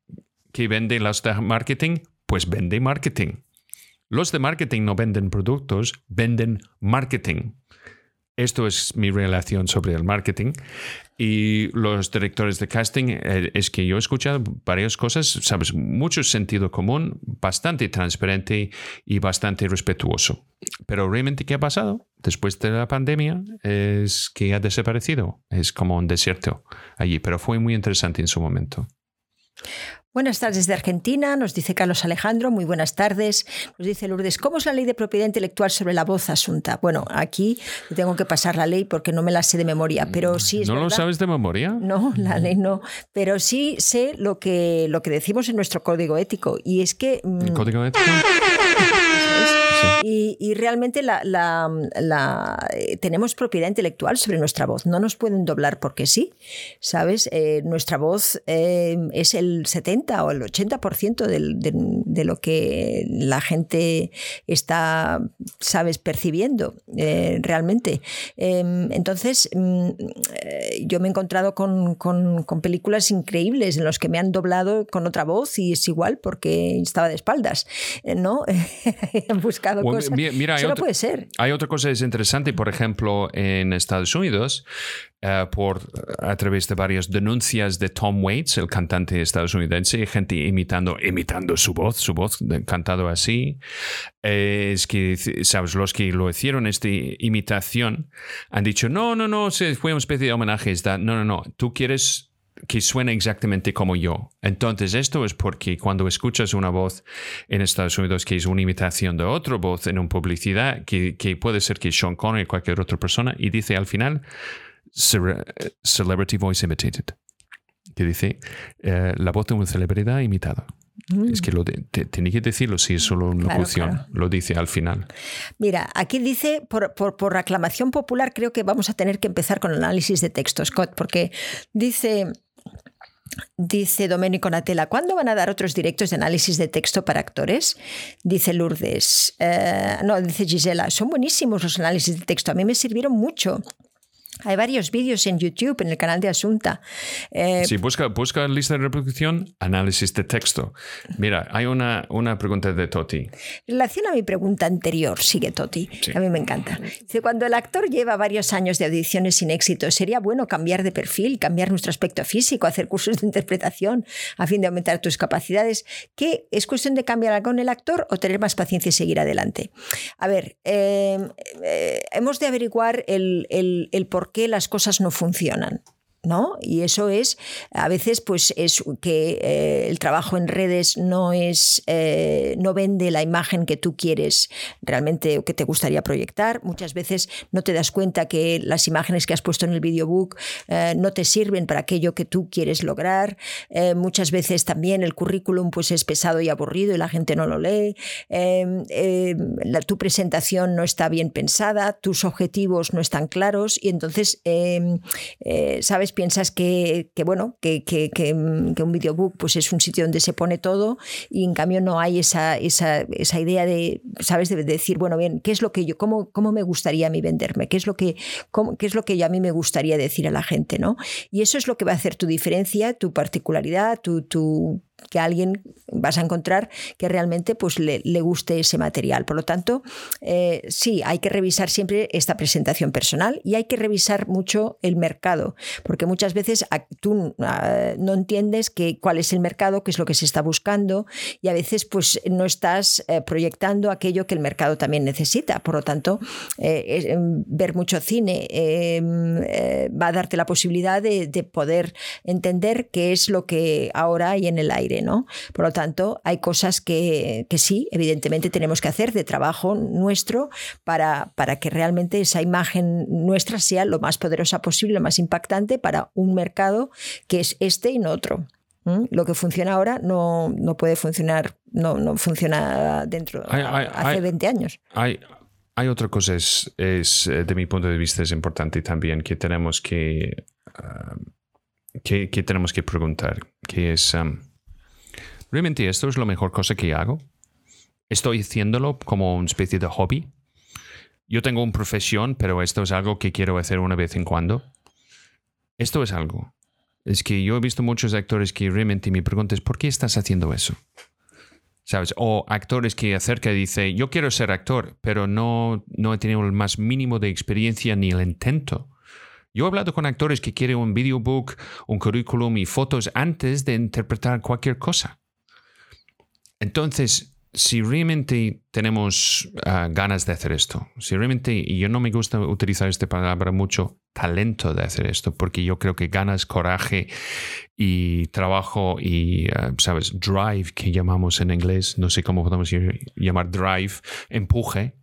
¿qué venden los de marketing? Pues vende marketing. Los de marketing no venden productos, venden marketing. Esto es mi relación sobre el marketing. Y los directores de casting, eh, es que yo he escuchado varias cosas, sabes, mucho sentido común, bastante transparente y bastante respetuoso. Pero realmente, ¿qué ha pasado? Después de la pandemia, es que ha desaparecido. Es como un desierto allí, pero fue muy interesante en su momento. Buenas tardes desde Argentina, nos dice Carlos Alejandro, muy buenas tardes. Nos dice Lourdes, ¿cómo es la ley de propiedad intelectual sobre la voz asunta? Bueno, aquí tengo que pasar la ley porque no me la sé de memoria, pero sí es ¿No lo sabes de memoria? No, la ley no, pero sí sé lo que, lo que decimos en nuestro código ético y es que... ¿El mm, código ético? Y, realmente la, eh, tenemos propiedad intelectual sobre nuestra voz. No nos pueden doblar porque sí, ¿sabes? Eh, nuestra voz eh, es el 70 o el 80% de, lo que la gente está, ¿sabes?, percibiendo realmente. Em, entonces, mm, yo me he encontrado con, películas increíbles en las que me han doblado con otra voz y es igual porque estaba de espaldas, ¿no? Mira, hay puede ser. Hay otra cosa que es interesante, por ejemplo, en Estados Unidos, eh, por, a través de varias denuncias de Tom Waits, el cantante estadounidense, gente imitando, imitando su voz, su voz cantado así. es que, ¿sabes? Los que lo hicieron, esta imitación, han dicho, no, no, no, fue una especie de homenaje. No, no, no, tú quieres que suena exactamente como yo. Entonces, esto es porque cuando escuchas una voz en Estados Unidos que es una imitación de otra voz en una publicidad, que, que puede ser que Sean Connery o cualquier otra persona, y dice al final, Celebrity Voice Imitated, que dice eh, la voz de una celebridad imitada. Es que lo tiene que decirlo si es solo una locución, lo dice al final. Mira, aquí dice, por, por, por, aclamación popular, creo que vamos a tener que empezar con el análisis de texto, Scott, porque dice Dice Domenico Natella, ¿cuándo van a dar otros directos de análisis de texto para actores? Dice Lourdes. Eh, no, dice Gisela, son buenísimos los análisis de texto, a mí me sirvieron mucho Hay varios vídeos en YouTube, en el canal de Asunta. Eh, sí, busca, busca lista de reproducción, análisis de texto. Mira, hay una, una pregunta de Toti. Relación a mi pregunta anterior, sigue Toti, a mí me encanta. Dice, cuando el actor lleva varios años de audiciones sin éxito, ¿sería bueno cambiar de perfil, cambiar nuestro aspecto físico, hacer cursos de interpretación a fin de aumentar tus capacidades? ¿Qué es cuestión de cambiar con el actor o tener más paciencia y seguir adelante? A ver, eh, eh, hemos de averiguar el, el, el por qué las cosas no funcionan. ¿No? Y eso es, a veces, pues es que eh, el trabajo en redes no es, eh, no vende la imagen que tú quieres realmente o que te gustaría proyectar. Muchas veces no te das cuenta que las imágenes que has puesto en el videobook eh, no te sirven para aquello que tú quieres lograr. muchas veces también el currículum pues es pesado y aburrido y la gente no lo lee. Em, em, tu presentación no está bien pensada, tus objetivos no están claros y entonces, em, piensas que, bueno, que, que, un videobook pues es un sitio donde se pone todo y en cambio no hay esa, esa, idea de, ¿sabes? De, decir, bueno, bien, ¿qué es lo que yo, cómo, cómo me gustaría a mí venderme? ¿Qué es lo que, qué es lo que a mí me gustaría decir a la gente, ¿no? Y eso es lo que va a hacer tu diferencia, tu particularidad, tu que alguien vas a encontrar que realmente pues, le, guste ese material. Por lo tanto, eh, sí, hay que revisar siempre esta presentación personal y hay que revisar mucho el mercado, porque muchas veces tú ah, no entiendes que, cuál es el mercado, qué es lo que se está buscando y a veces pues, no estás eh, proyectando aquello que el mercado también necesita. Por lo tanto, eh, em, ver mucho cine em, va a darte la posibilidad de poder entender qué es lo que ahora hay en el aire. Por lo tanto, hay cosas que, sí, evidentemente tenemos que hacer de trabajo nuestro para, para que realmente esa imagen nuestra sea lo más poderosa posible, lo más impactante para un mercado que es este y no otro. Lo que funciona ahora no, puede funcionar, no, no funciona dentro hace 20 años. Hay, hay otra cosa, es, es, eh, de mi punto de vista, es importante también que tenemos que, ah, que, tenemos que preguntar, que es... ¿realmente esto es la mejor cosa que hago? ¿Estoy haciéndolo como una especie de hobby? Yo tengo una profesión, pero esto es algo que quiero hacer una vez en cuando. Esto es algo. Es que yo he visto muchos actores que realmente me preguntan, ¿por qué estás haciendo eso? ¿Sabes? O actores que acerca y dice, yo quiero ser actor, pero no, no he tenido el más mínimo de experiencia ni el intento. Yo he hablado con actores que quieren un videobook, un currículum y fotos antes de interpretar cualquier cosa. Entonces, si realmente tenemos ah, ganas de hacer esto, si realmente, y yo no me gusta utilizar esta palabra mucho, talento de hacer esto, porque yo creo que ganas, coraje y trabajo y, ah, ¿sabes? Drive, que llamamos en inglés, no sé cómo podemos llamar drive, empuje,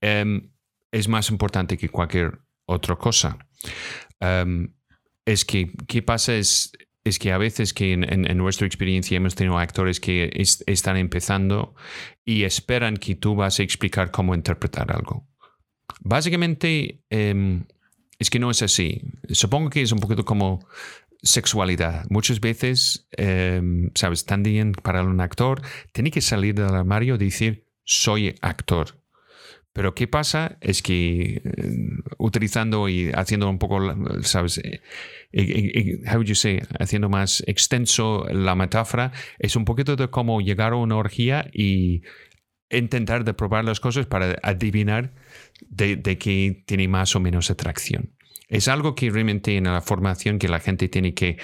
em, es más importante que cualquier otra cosa. Em, es que, ¿qué pasa? Es, es que a veces que en, nuestra experiencia hemos tenido actores que están empezando y esperan que tú vas a explicar cómo interpretar algo. Básicamente em, es que no es así. Supongo que es un poquito como sexualidad. Muchas veces, em, sabes, también para un actor tiene que salir del armario y decir soy actor. Pero ¿qué pasa? Es que eh, utilizando y haciendo un poco, ¿sabes? Eh, eh, how would you say? Haciendo más extenso la metáfora, es un poquito de cómo llegar a una orgía y intentar probar las cosas para adivinar de, qué tiene más o menos atracción. Es algo que realmente en la formación que la gente tiene que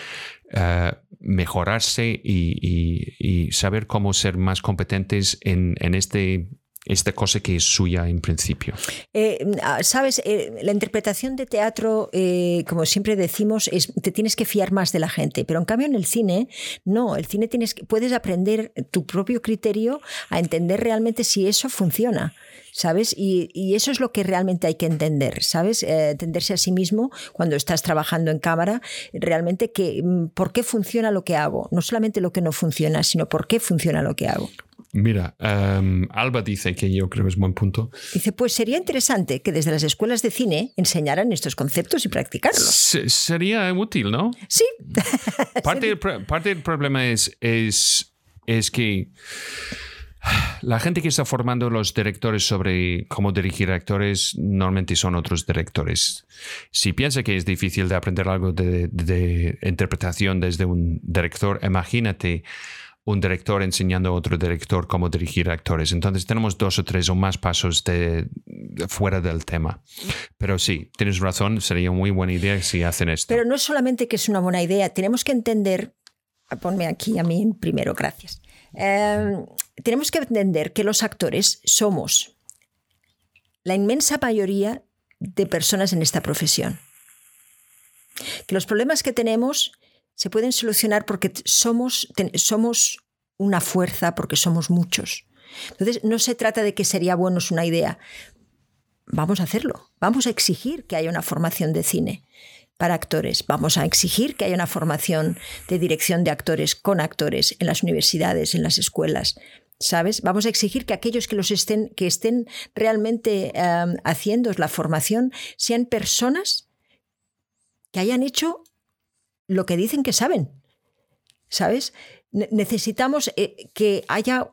mejorarse y, y, saber cómo ser más competentes en, en este esta cosa que es suya en principio. Eh, ah, Sabes, eh, la interpretación de teatro, eh, como siempre decimos, es, te tienes que fiar más de la gente, pero en cambio en el cine, no, el cine tienes, puedes aprender tu propio criterio a entender realmente si eso funciona. ¿sabes? Y, eso es lo que realmente hay que entender, ¿sabes? entenderse a sí mismo cuando estás trabajando en cámara, realmente que, mm, por qué funciona lo que hago, no solamente lo que no funciona, sino por qué funciona lo que hago. Mira, em, Alba dice que yo creo que es buen punto. Dice, pues sería interesante que desde las escuelas de cine enseñaran estos conceptos y practicarlos. sería útil, ¿no? Sí. parte, del, parte del problema es, es, es que La gente que está formando los directores sobre cómo dirigir actores normalmente son otros directores. Si piensa que es difícil de aprender algo de, de interpretación desde un director, imagínate un director enseñando a otro director cómo dirigir actores. Entonces tenemos dos o tres o más pasos de, fuera del tema. Pero sí, tienes razón, sería muy buena idea si hacen esto. Pero no es solamente que es una buena idea, tenemos que entender, ponme aquí a mí primero, gracias. Eh, tenemos que entender que los actores somos la inmensa mayoría de personas en esta profesión. Que los problemas que tenemos se pueden solucionar porque somos, somos una fuerza, porque somos muchos. Entonces, no se trata de que sería bueno, es una idea. Vamos a hacerlo. Vamos a exigir que haya una formación de cine para actores. Vamos a exigir que haya una formación de dirección de actores con actores en las universidades, en las escuelas. ¿Sabes? Vamos a exigir que aquellos que los estén, que estén realmente um, haciendo la formación sean personas que hayan hecho lo que dicen que saben. ¿Sabes? necesitamos eh, que haya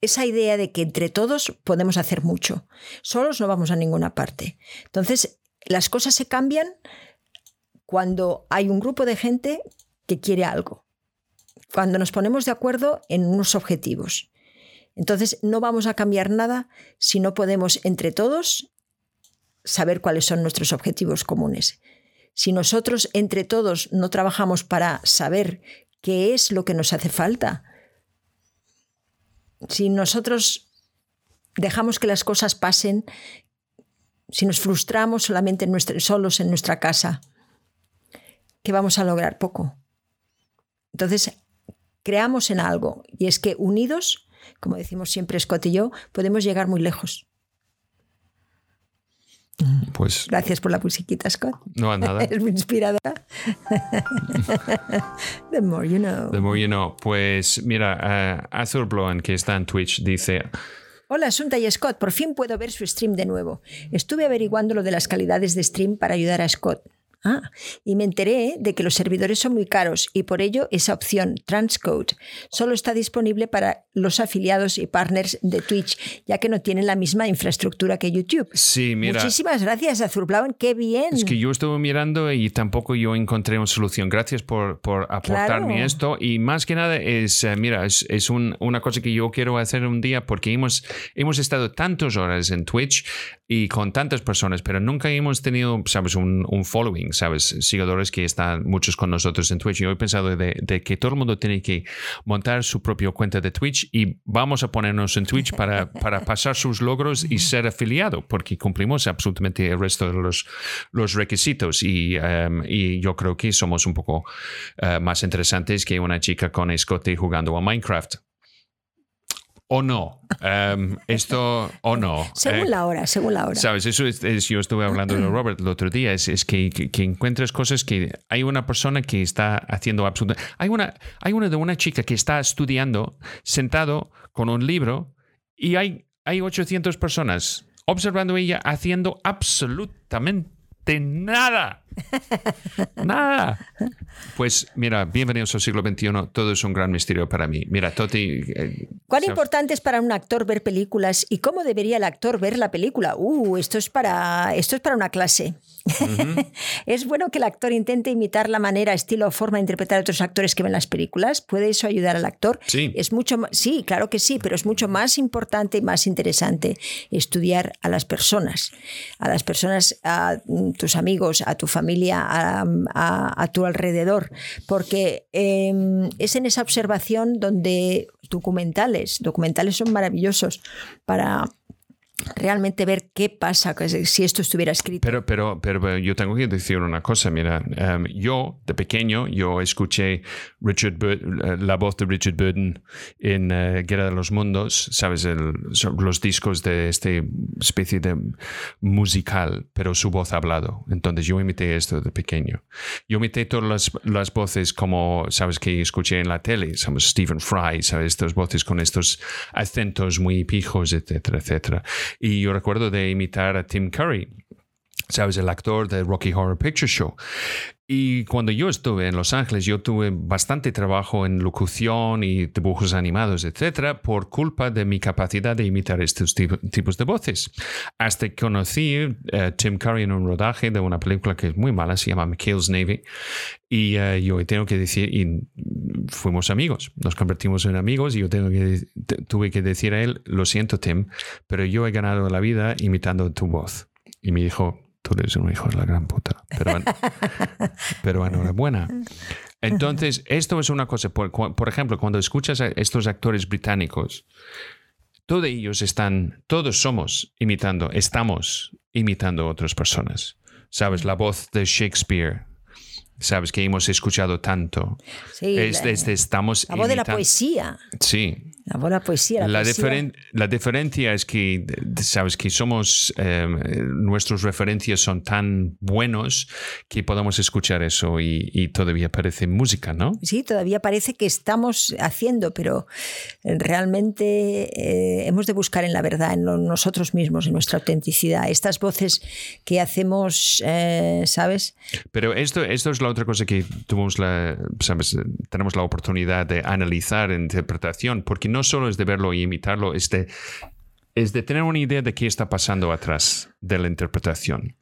esa idea de que entre todos podemos hacer mucho. Solos no vamos a ninguna parte. Entonces, las cosas se cambian cuando hay un grupo de gente que quiere algo. Cuando nos ponemos de acuerdo en unos objetivos. Entonces, no vamos a cambiar nada si no podemos entre todos saber cuáles son nuestros objetivos comunes. Si nosotros entre todos no trabajamos para saber qué es lo que nos hace falta, si nosotros dejamos que las cosas pasen, si nos frustramos solamente en solos en nuestra casa, ¿qué vamos a lograr? Poco. Entonces, creamos en algo y es que unidos, como decimos siempre Scott y yo, podemos llegar muy lejos. Pues, Gracias por la musiquita, Scott. No, nada. Es muy inspiradora. The more you know. The more you know. Pues mira, uh, Azur Bloen, que está en Twitch, dice... Hola, Asunta y Scott. Por fin puedo ver su stream de nuevo. Estuve averiguando lo de las calidades de stream para ayudar a Scott. Ah, y me enteré de que los servidores son muy caros y por ello esa opción, Transcode, solo está disponible para los afiliados y partners de Twitch, ya que no tienen la misma infraestructura que YouTube. Sí, mira. Muchísimas gracias, Azurblauen, qué bien. Es que yo estuve mirando y tampoco yo encontré una solución. Gracias por, por aportarme esto. Y más que nada es, eh, mira, es, es un, una cosa que yo quiero hacer un día porque hemos, hemos estado tantas horas en Twitch y con tantas personas, pero nunca hemos tenido, sabes, un, un following ¿sabes? Seguidores que están muchos con nosotros en Twitch. Yo he pensado de, que todo el mundo tiene que montar su propia cuenta de Twitch y vamos a ponernos en Twitch para, para pasar sus logros y ser afiliado, porque cumplimos absolutamente el resto de los, los requisitos. Y, em, y yo creo que somos un poco eh, más interesantes que una chica con escote jugando a Minecraft o no. Em, esto o no. Según eh, la hora, según la hora. Sabes, eso es, yo estuve hablando de Robert el otro día, es, es que, que, encuentres cosas que hay una persona que está haciendo absolutamente... Hay una, hay una de una chica que está estudiando sentado con un libro y hay, hay 800 personas observando ella haciendo absolutamente nada. nada. Pues mira, bienvenidos al siglo XXI. Todo es un gran misterio para mí. Mira, Toti. Eh, ¿Cuán importante es para un actor ver películas y cómo debería el actor ver la película? Uh, esto es para, esto es para una clase. ¿Es bueno que el actor intente imitar la manera, estilo o forma de interpretar a otros actores que ven las películas? ¿Puede eso ayudar al actor? Sí. Es mucho, sí, claro que sí, pero es mucho más importante y más interesante estudiar a las personas, a las personas, a tus amigos, a tu familia, a, tu alrededor, porque em, es en esa observación donde documentales, documentales son maravillosos para realmente ver qué pasa si esto estuviera escrito. Pero, pero, pero yo tengo que decir una cosa, mira, em, yo de pequeño, yo escuché Richard eh, la voz de Richard Burton en eh, Guerra de los Mundos, sabes, los discos de esta especie de musical, pero su voz hablado. Entonces yo imité esto de pequeño. Yo imité todas las, las voces como, sabes, que escuché en la tele, sabes, Stephen Fry, sabes, estas voces con estos acentos muy pijos, etcétera, etcétera. Y yo recuerdo de imitar a Tim Curry, ¿sabes? El actor de Rocky Horror Picture Show. Y cuando yo estuve en Los Ángeles, yo tuve bastante trabajo en locución y dibujos animados, etcétera, por culpa de mi capacidad de imitar estos tipos de voces. Hasta que conocí a eh, Tim Curry en un rodaje de una película que es muy mala, se llama McHale's Navy. Y eh, yo tengo que decir, y fuimos amigos, nos convertimos en amigos y yo tengo que, tuve que decir a él, lo siento Tim, pero yo he ganado la vida imitando tu voz. Y me dijo, tú eres un hijo de la gran puta. Pero, pero enhorabuena. Entonces, esto es una cosa, por, por, ejemplo, cuando escuchas a estos actores británicos, todos ellos están, todos somos imitando, estamos imitando a otras personas. ¿Sabes? La voz de Shakespeare, ¿sabes? Que hemos escuchado tanto. Sí, es, estamos la voz de la poesía. Sí, la buena poesía. La, poesía. la diferencia es que, sabes, que somos, eh, nuestras referencias son tan buenos que podemos escuchar eso y, todavía parece música, ¿no? Sí, todavía parece que estamos haciendo, pero realmente eh, hemos de buscar en la verdad, en nosotros mismos, en nuestra autenticidad. Estas voces que hacemos, eh, ¿sabes? Pero esto, esto es la otra cosa que tuvimos la, ¿sabes? tenemos la oportunidad de analizar interpretación, porque no solo es de verlo y imitarlo, es de, es de tener una idea de qué está pasando atrás de la interpretación.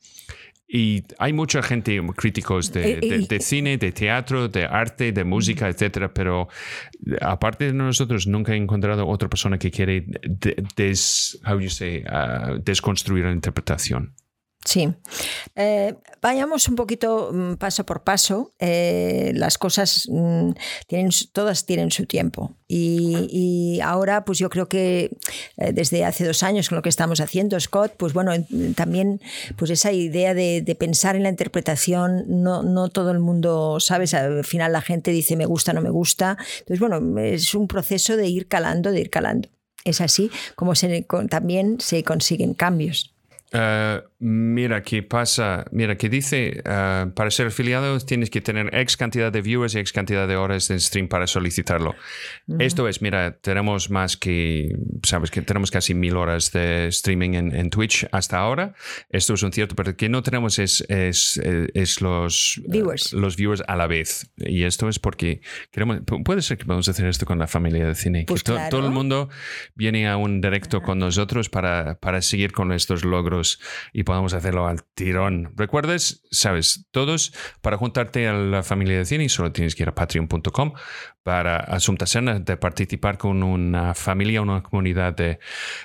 Y hay mucha gente, críticos de, eh, de, cine, de teatro, de arte, de música, etcétera, pero aparte de nosotros, nunca he encontrado otra persona que quiere des, how you say, uh, desconstruir la interpretación. Sí. Eh, vayamos un poquito mm, paso por paso. Eh, las cosas mm, tienen, todas tienen su tiempo. Y, ahora, pues yo creo que eh, desde hace dos años con lo que estamos haciendo, Scott, pues bueno, también pues esa idea de, pensar en la interpretación, no, no todo el mundo, ¿sabes? Al final la gente dice me gusta, no me gusta. Entonces, bueno, es un proceso de ir calando, de ir calando. Es así como se, también se consiguen cambios. Uh, mira qué pasa, mira que dice, uh, para ser afiliado tienes que tener X cantidad de viewers y X cantidad de horas de stream para solicitarlo. Esto es, mira, tenemos más que, sabes que tenemos casi mil horas de streaming en, Twitch hasta ahora. Esto es un cierto, pero que no tenemos es, es, es los, viewers. los viewers a la vez. Y esto es porque queremos, puede ser que podamos hacer esto con la familia de cine. Pues que todo el mundo viene a un directo con nosotros para, para seguir con estos logros y podamos hacerlo al tirón. Recuerdes, sabes, todos, para juntarte a la familia de cine, solo tienes que ir a patreon.com para Asunta de participar con una familia, una comunidad de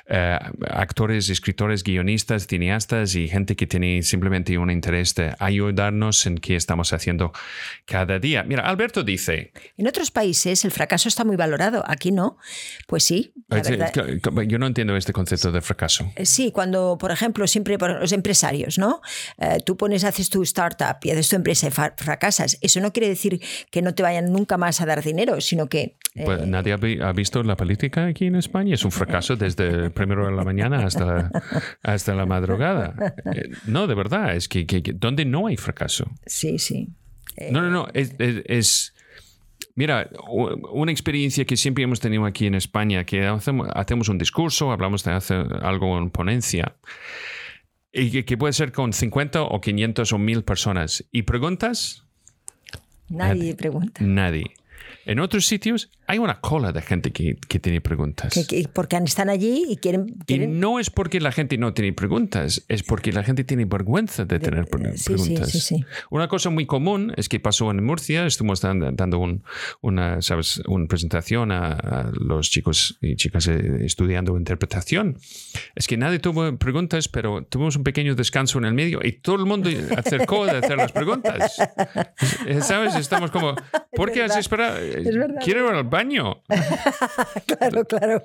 eh, actores, escritores, guionistas, cineastas y gente que tiene simplemente un interés de ayudarnos en qué estamos haciendo cada día. Mira, Alberto dice... En otros países el fracaso está muy valorado, aquí no. Pues sí. Yo no entiendo este concepto de fracaso. Sí, cuando, por ejemplo, siempre los empresarios, ¿no? Eh, tú pones, haces tu startup y haces tu empresa y fracasas. Eso no quiere decir que no te vayan nunca más a dar dinero sino que... Pues eh, nadie ha visto la política aquí en España. Es un fracaso desde el primero de la mañana hasta, hasta la madrugada. Eh, no, de verdad, es que, que, donde no hay fracaso. Sí, sí. No, no, no, es, Mira, una experiencia que siempre hemos tenido aquí en España, que hacemos, un discurso, hablamos de hacer algo en ponencia, y que, puede ser con 50 o 500 o 1000 personas. ¿Y preguntas? Nadie pregunta. Nadie. En otros sitios hay una cola de gente que, que tiene preguntas. porque están allí y quieren, Y no es porque la gente no tiene preguntas, es porque la gente tiene vergüenza de, tener preguntas. Sí, sí, una cosa muy común es que pasó en Murcia, estuvimos dando un, una, ¿sabes? una presentación a, los chicos y chicas eh, estudiando interpretación. Es que nadie tuvo preguntas, pero tuvimos un pequeño descanso en el medio y todo el mundo acercó de hacer las preguntas. ¿Sabes? Estamos como, ¿por qué has esperado? Quiero ir al baño. claro, claro.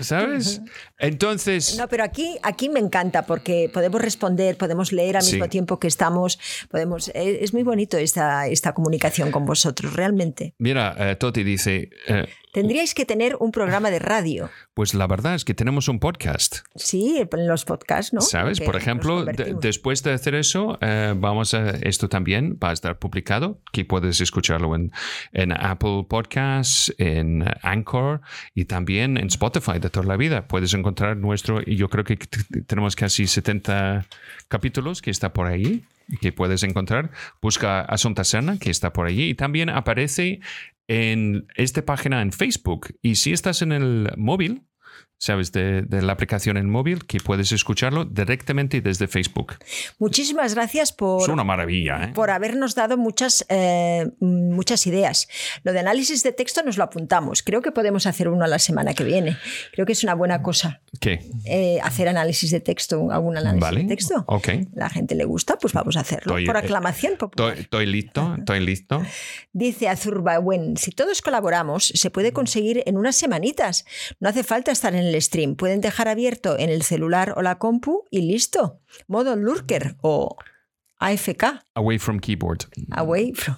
¿Sabes? Entonces. No, pero aquí, aquí me encanta porque podemos responder, podemos leer al mismo tiempo que estamos. Podemos, eh, es muy bonito esta, esta comunicación con vosotros, realmente. Mira, eh, Toti dice. Eh, Tendríais que tener un programa de radio. Pues la verdad es que tenemos un podcast. Sí, en los podcasts, ¿no? ¿Sabes? Por ejemplo, después de hacer eso, eh, vamos a, esto también va a estar publicado, que puedes escucharlo en, en Apple Podcasts, en Anchor y también en Spotify de toda la vida. Puedes encontrar nuestro, y yo creo que tenemos casi 70 capítulos que está por ahí. que puedes encontrar. Busca Asunta Sana, que está por allí, y también aparece en esta página en Facebook. Y si estás en el móvil, ¿sabes? De, de, la aplicación en móvil que puedes escucharlo directamente desde Facebook. Muchísimas gracias por... Es una maravilla, ¿eh? Por habernos dado muchas, eh, muchas ideas. Lo de análisis de texto nos lo apuntamos. Creo que podemos hacer uno a la semana que viene. Creo que es una buena cosa. ¿Qué? Eh, hacer análisis de texto, algún análisis Vale. de texto. Ok. La gente le gusta, pues vamos a hacerlo. Estoy- por aclamación popular. Estoy, listo, estoy listo. Dice Azurbawen, si todos colaboramos, se puede conseguir en unas semanitas. No hace falta estar en el stream. Pueden dejar abierto en el celular o la compu y listo. Modo lurker o AFK. Away from keyboard. Away from...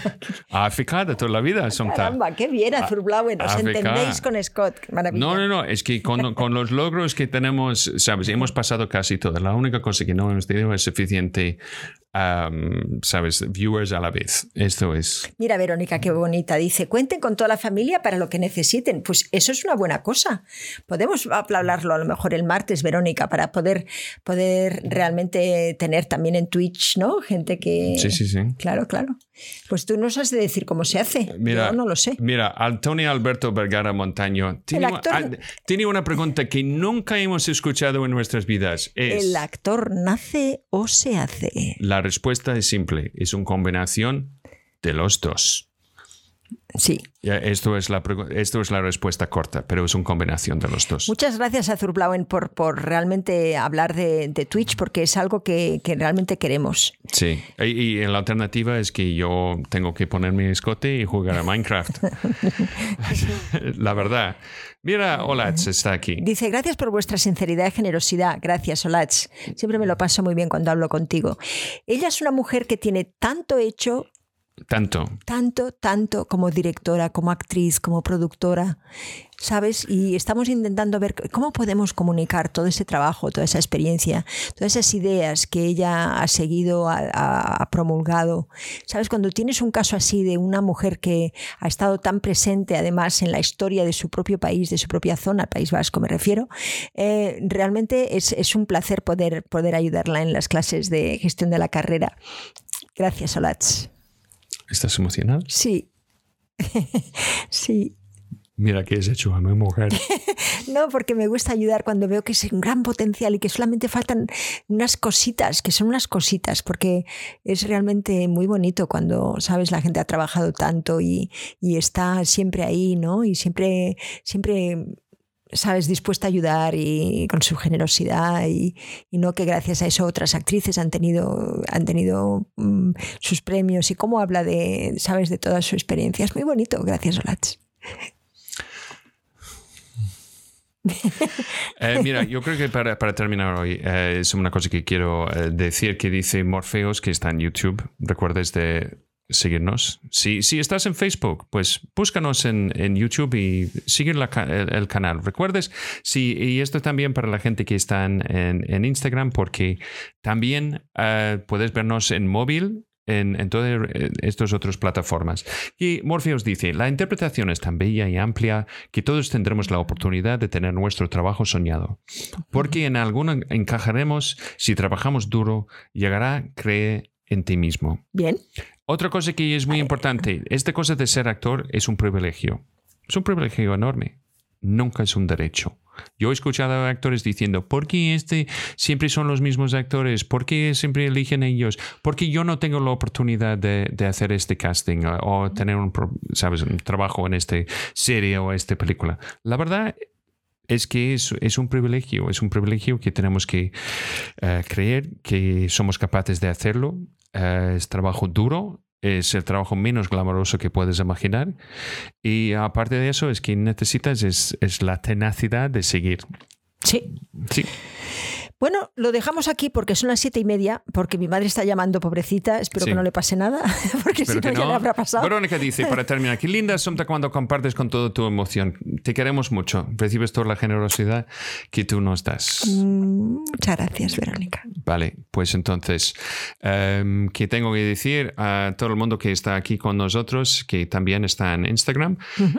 AFK de toda la vida, son Caramba, qué bien, Azurblauen. Os entendéis con Scott. Maravilla. No, no, no, es que con, con los logros que tenemos, sabes, hemos pasado casi todo. La única cosa que no hemos tenido es suficiente, am, sabes, viewers a la vez. Esto es. Mira, Verónica, qué bonita. Dice, cuenten con toda la familia para lo que necesiten. Pues eso es una buena cosa. Podemos hablarlo a lo mejor el martes, Verónica, para poder, poder realmente tener también en Twitch, ¿no? Gente que... Sí, sí, sí. Claro, claro. Pues tú nos has de decir cómo se hace. Mira, Yo no lo sé. Mira, Antonio Alberto Vergara Montaño tiene, El actor- una, ah, tiene una pregunta que nunca hemos escuchado en nuestras vidas. Es, ¿El actor nace o se hace? la respuesta es simple, es una combinación de los dos. Sí. Esto es, la, esto es la respuesta corta, pero es una combinación de los dos. Muchas gracias a Zurblauen por, por realmente hablar de, de Twitch, porque es algo que, que realmente queremos. Sí, y, y la alternativa es que yo tengo que ponerme escote y jugar a Minecraft. la verdad. Mira, Olats está aquí. Dice, gracias por vuestra sinceridad y generosidad. Gracias, Olach. Siempre me lo paso muy bien cuando hablo contigo. Ella es una mujer que tiene tanto hecho, Tanto. tanto, tanto como directora, como actriz, como productora, ¿sabes? Y estamos intentando ver cómo podemos comunicar todo ese trabajo, toda esa experiencia, todas esas ideas que ella ha seguido, ha, promulgado. ¿Sabes? Cuando tienes un caso así de una mujer que ha estado tan presente además en la historia de su propio país, de su propia zona, País Vasco me refiero, eh, realmente es, un placer poder, poder ayudarla en las clases de gestión de la carrera. Gracias, Olach. ¿Estás emocionado? Sí. sí. Mira que has hecho a mi mujer. No, porque me gusta ayudar cuando veo que es un gran potencial y que solamente faltan unas cositas, que son unas cositas, porque es realmente muy bonito cuando, sabes, la gente ha trabajado tanto y, y está siempre ahí, ¿no? Y siempre, siempre, sabes, dispuesta a ayudar y con su generosidad y, no que gracias a eso otras actrices han tenido, han tenido mm, sus premios y cómo habla de, sabes, de toda su experiencia. Es muy bonito, gracias, Olach. Eh, mira, yo creo que para, para terminar hoy eh, es una cosa que quiero eh, decir que dice Morfeos que está en YouTube. Recuerdes de seguirnos. Si, si estás en Facebook, pues búscanos en, en YouTube y sigue el, canal. Recuerdes, sí, y esto también para la gente que está en, en- Instagram, porque también eh, puedes vernos en móvil. En, en todas eh, estas otras plataformas. Y Morpheus dice, la interpretación es tan bella y amplia que todos tendremos la oportunidad de tener nuestro trabajo soñado. Porque en alguno encajaremos si trabajamos duro, llegará, cree en ti mismo. Bien. Otra cosa que es muy importante, esta cosa de ser actor es un privilegio. Es un privilegio enorme. Nunca es un derecho. Yo he escuchado a actores diciendo, ¿por qué este siempre son los mismos actores? ¿Por qué siempre eligen ellos? ¿Por qué yo no tengo la oportunidad de, hacer este casting o, tener un, un trabajo en esta serie o esta película? La verdad es que es, es un privilegio, es un privilegio que tenemos que eh, creer que somos capaces de hacerlo. Eh, es trabajo duro, es el trabajo menos glamoroso que puedes imaginar. Y aparte de eso, es que necesitas es, es la tenacidad de seguir. Sí. Sí. Bueno, lo dejamos aquí porque son las siete y media, porque mi madre está llamando, pobrecita. Espero Sí. que no le pase nada, porque si no, que ya le habrá pasado. Verónica dice, para terminar, qué linda son cuando compartes con toda tu emoción. Te queremos mucho. Recibes toda la generosidad que tú nos das. Mm, Muchas gracias, Verónica. Vale, pues entonces, em, ¿qué tengo que decir a todo el mundo que está aquí con nosotros, que también está en Instagram?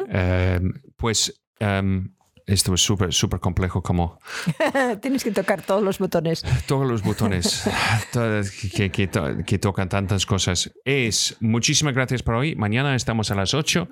Em, pues em, esto es súper, súper complejo como Tienes que tocar todos los botones. todos los botones que, que que tocan tantas cosas. Es muchísimas gracias por hoy. Mañana estamos a las 8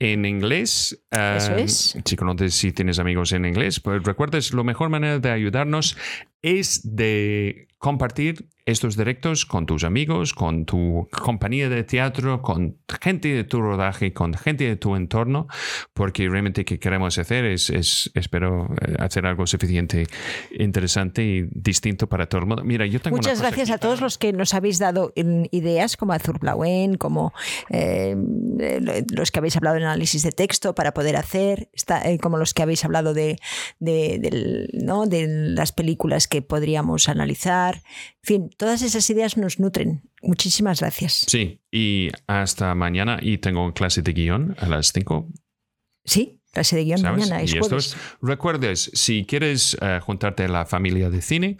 en inglés. Eso Eh, es. Si conoces, si tienes amigos en inglés, pues recuerdes, la mejor manera de ayudarnos es de compartir estos directos con tus amigos, con tu compañía de teatro, con gente de tu rodaje, con gente de tu entorno, porque realmente que queremos hacer es, es espero, eh, hacer algo suficiente interesante y distinto para todo el mundo. Mira, yo tengo Muchas gracias aquí a todos los que nos habéis dado ideas, como Azur Blauen, como eh, los que habéis hablado de análisis de texto para poder hacer, está, eh, como los que habéis hablado de, de, del- ¿no? de las películas que podríamos analizar. En fin, todas esas ideas nos nutren. Muchísimas gracias. Sí, y hasta mañana. Y tengo clase de guion a las 5. Sí, clase de guion ¿sabes? mañana, es y esto es, recuerdes, si quieres eh, juntarte a la familia de cine,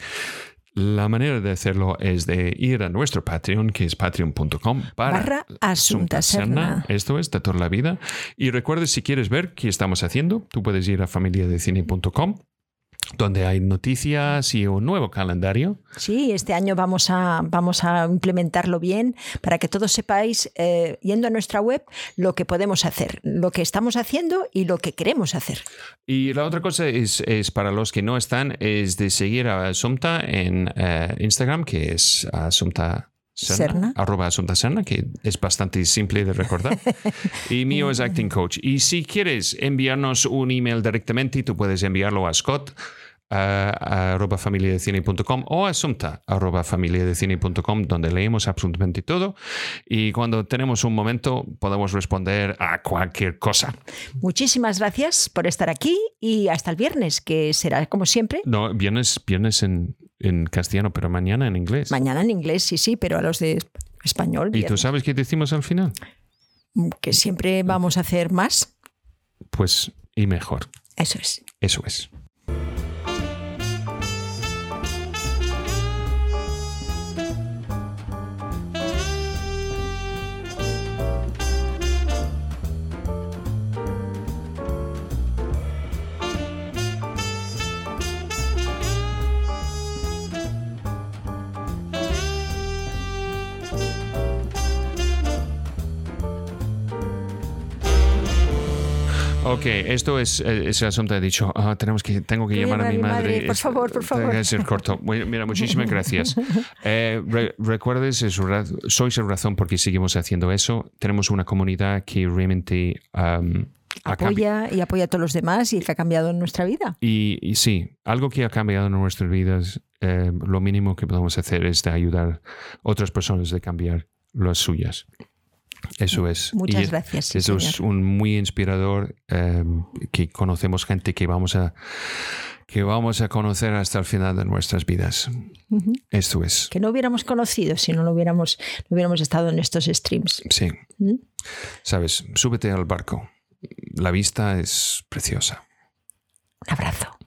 la manera de hacerlo es de ir a nuestro Patreon, que es patreon.com Barra Asunta Serna. Esto es de toda la vida. Y recuerdes, si quieres ver qué estamos haciendo, tú puedes ir a familiadecine.com, donde hay noticias y un nuevo calendario. Sí, este año vamos a, vamos a implementarlo bien para que todos sepáis, eh, yendo a nuestra web, lo que podemos hacer, lo que estamos haciendo y lo que queremos hacer. Y la otra cosa es, es para los que no están, es de seguir a Asumta en eh, Instagram, que es Asumta Serna, Serna. arroba Asumta Serna, que es bastante simple de recordar. y mío es Acting Coach. Y si quieres enviarnos un email directamente, tú puedes enviarlo a Scott. a arroba familiadecine.com o a asumta arroba familiadecine.com donde leemos absolutamente todo y cuando tenemos un momento podemos responder a cualquier cosa. Muchísimas gracias por estar aquí y hasta el viernes, que será como siempre. No, viernes, viernes en, en castellano, pero mañana en inglés. Mañana en inglés, sí, sí, pero a los de español, ¿Y tú sabes qué decimos al final? que siempre vamos a hacer más. Pues, y mejor. Eso es. Eso es. Ok, esto es, eh, es el asunto. He dicho, ah, tenemos que, tengo que llamar a mi madre. Por Es- favor, por favor. Tiene que ser corto. Mira, muchísimas gracias. Eh, re- recuerdes, sois la razón por qué seguimos haciendo eso. Tenemos una comunidad que realmente um, Apoya y apoya a todos los demás y que ha cambiado en nuestra vida. Y, y sí, algo que ha cambiado en nuestras vidas, eh, lo mínimo que podemos hacer es de ayudar a otras personas de cambiar las suyas. Eso es. Muchas Y gracias, eso es un muy inspirador eh, que conocemos gente que vamos a que vamos a conocer hasta el final de nuestras vidas. Ujú. Esto es. Que no hubiéramos conocido si no lo hubiéramos, no hubiéramos estado en estos streams. Sí. ¿Mm? Sabes, súbete al barco. La vista es preciosa. Un abrazo.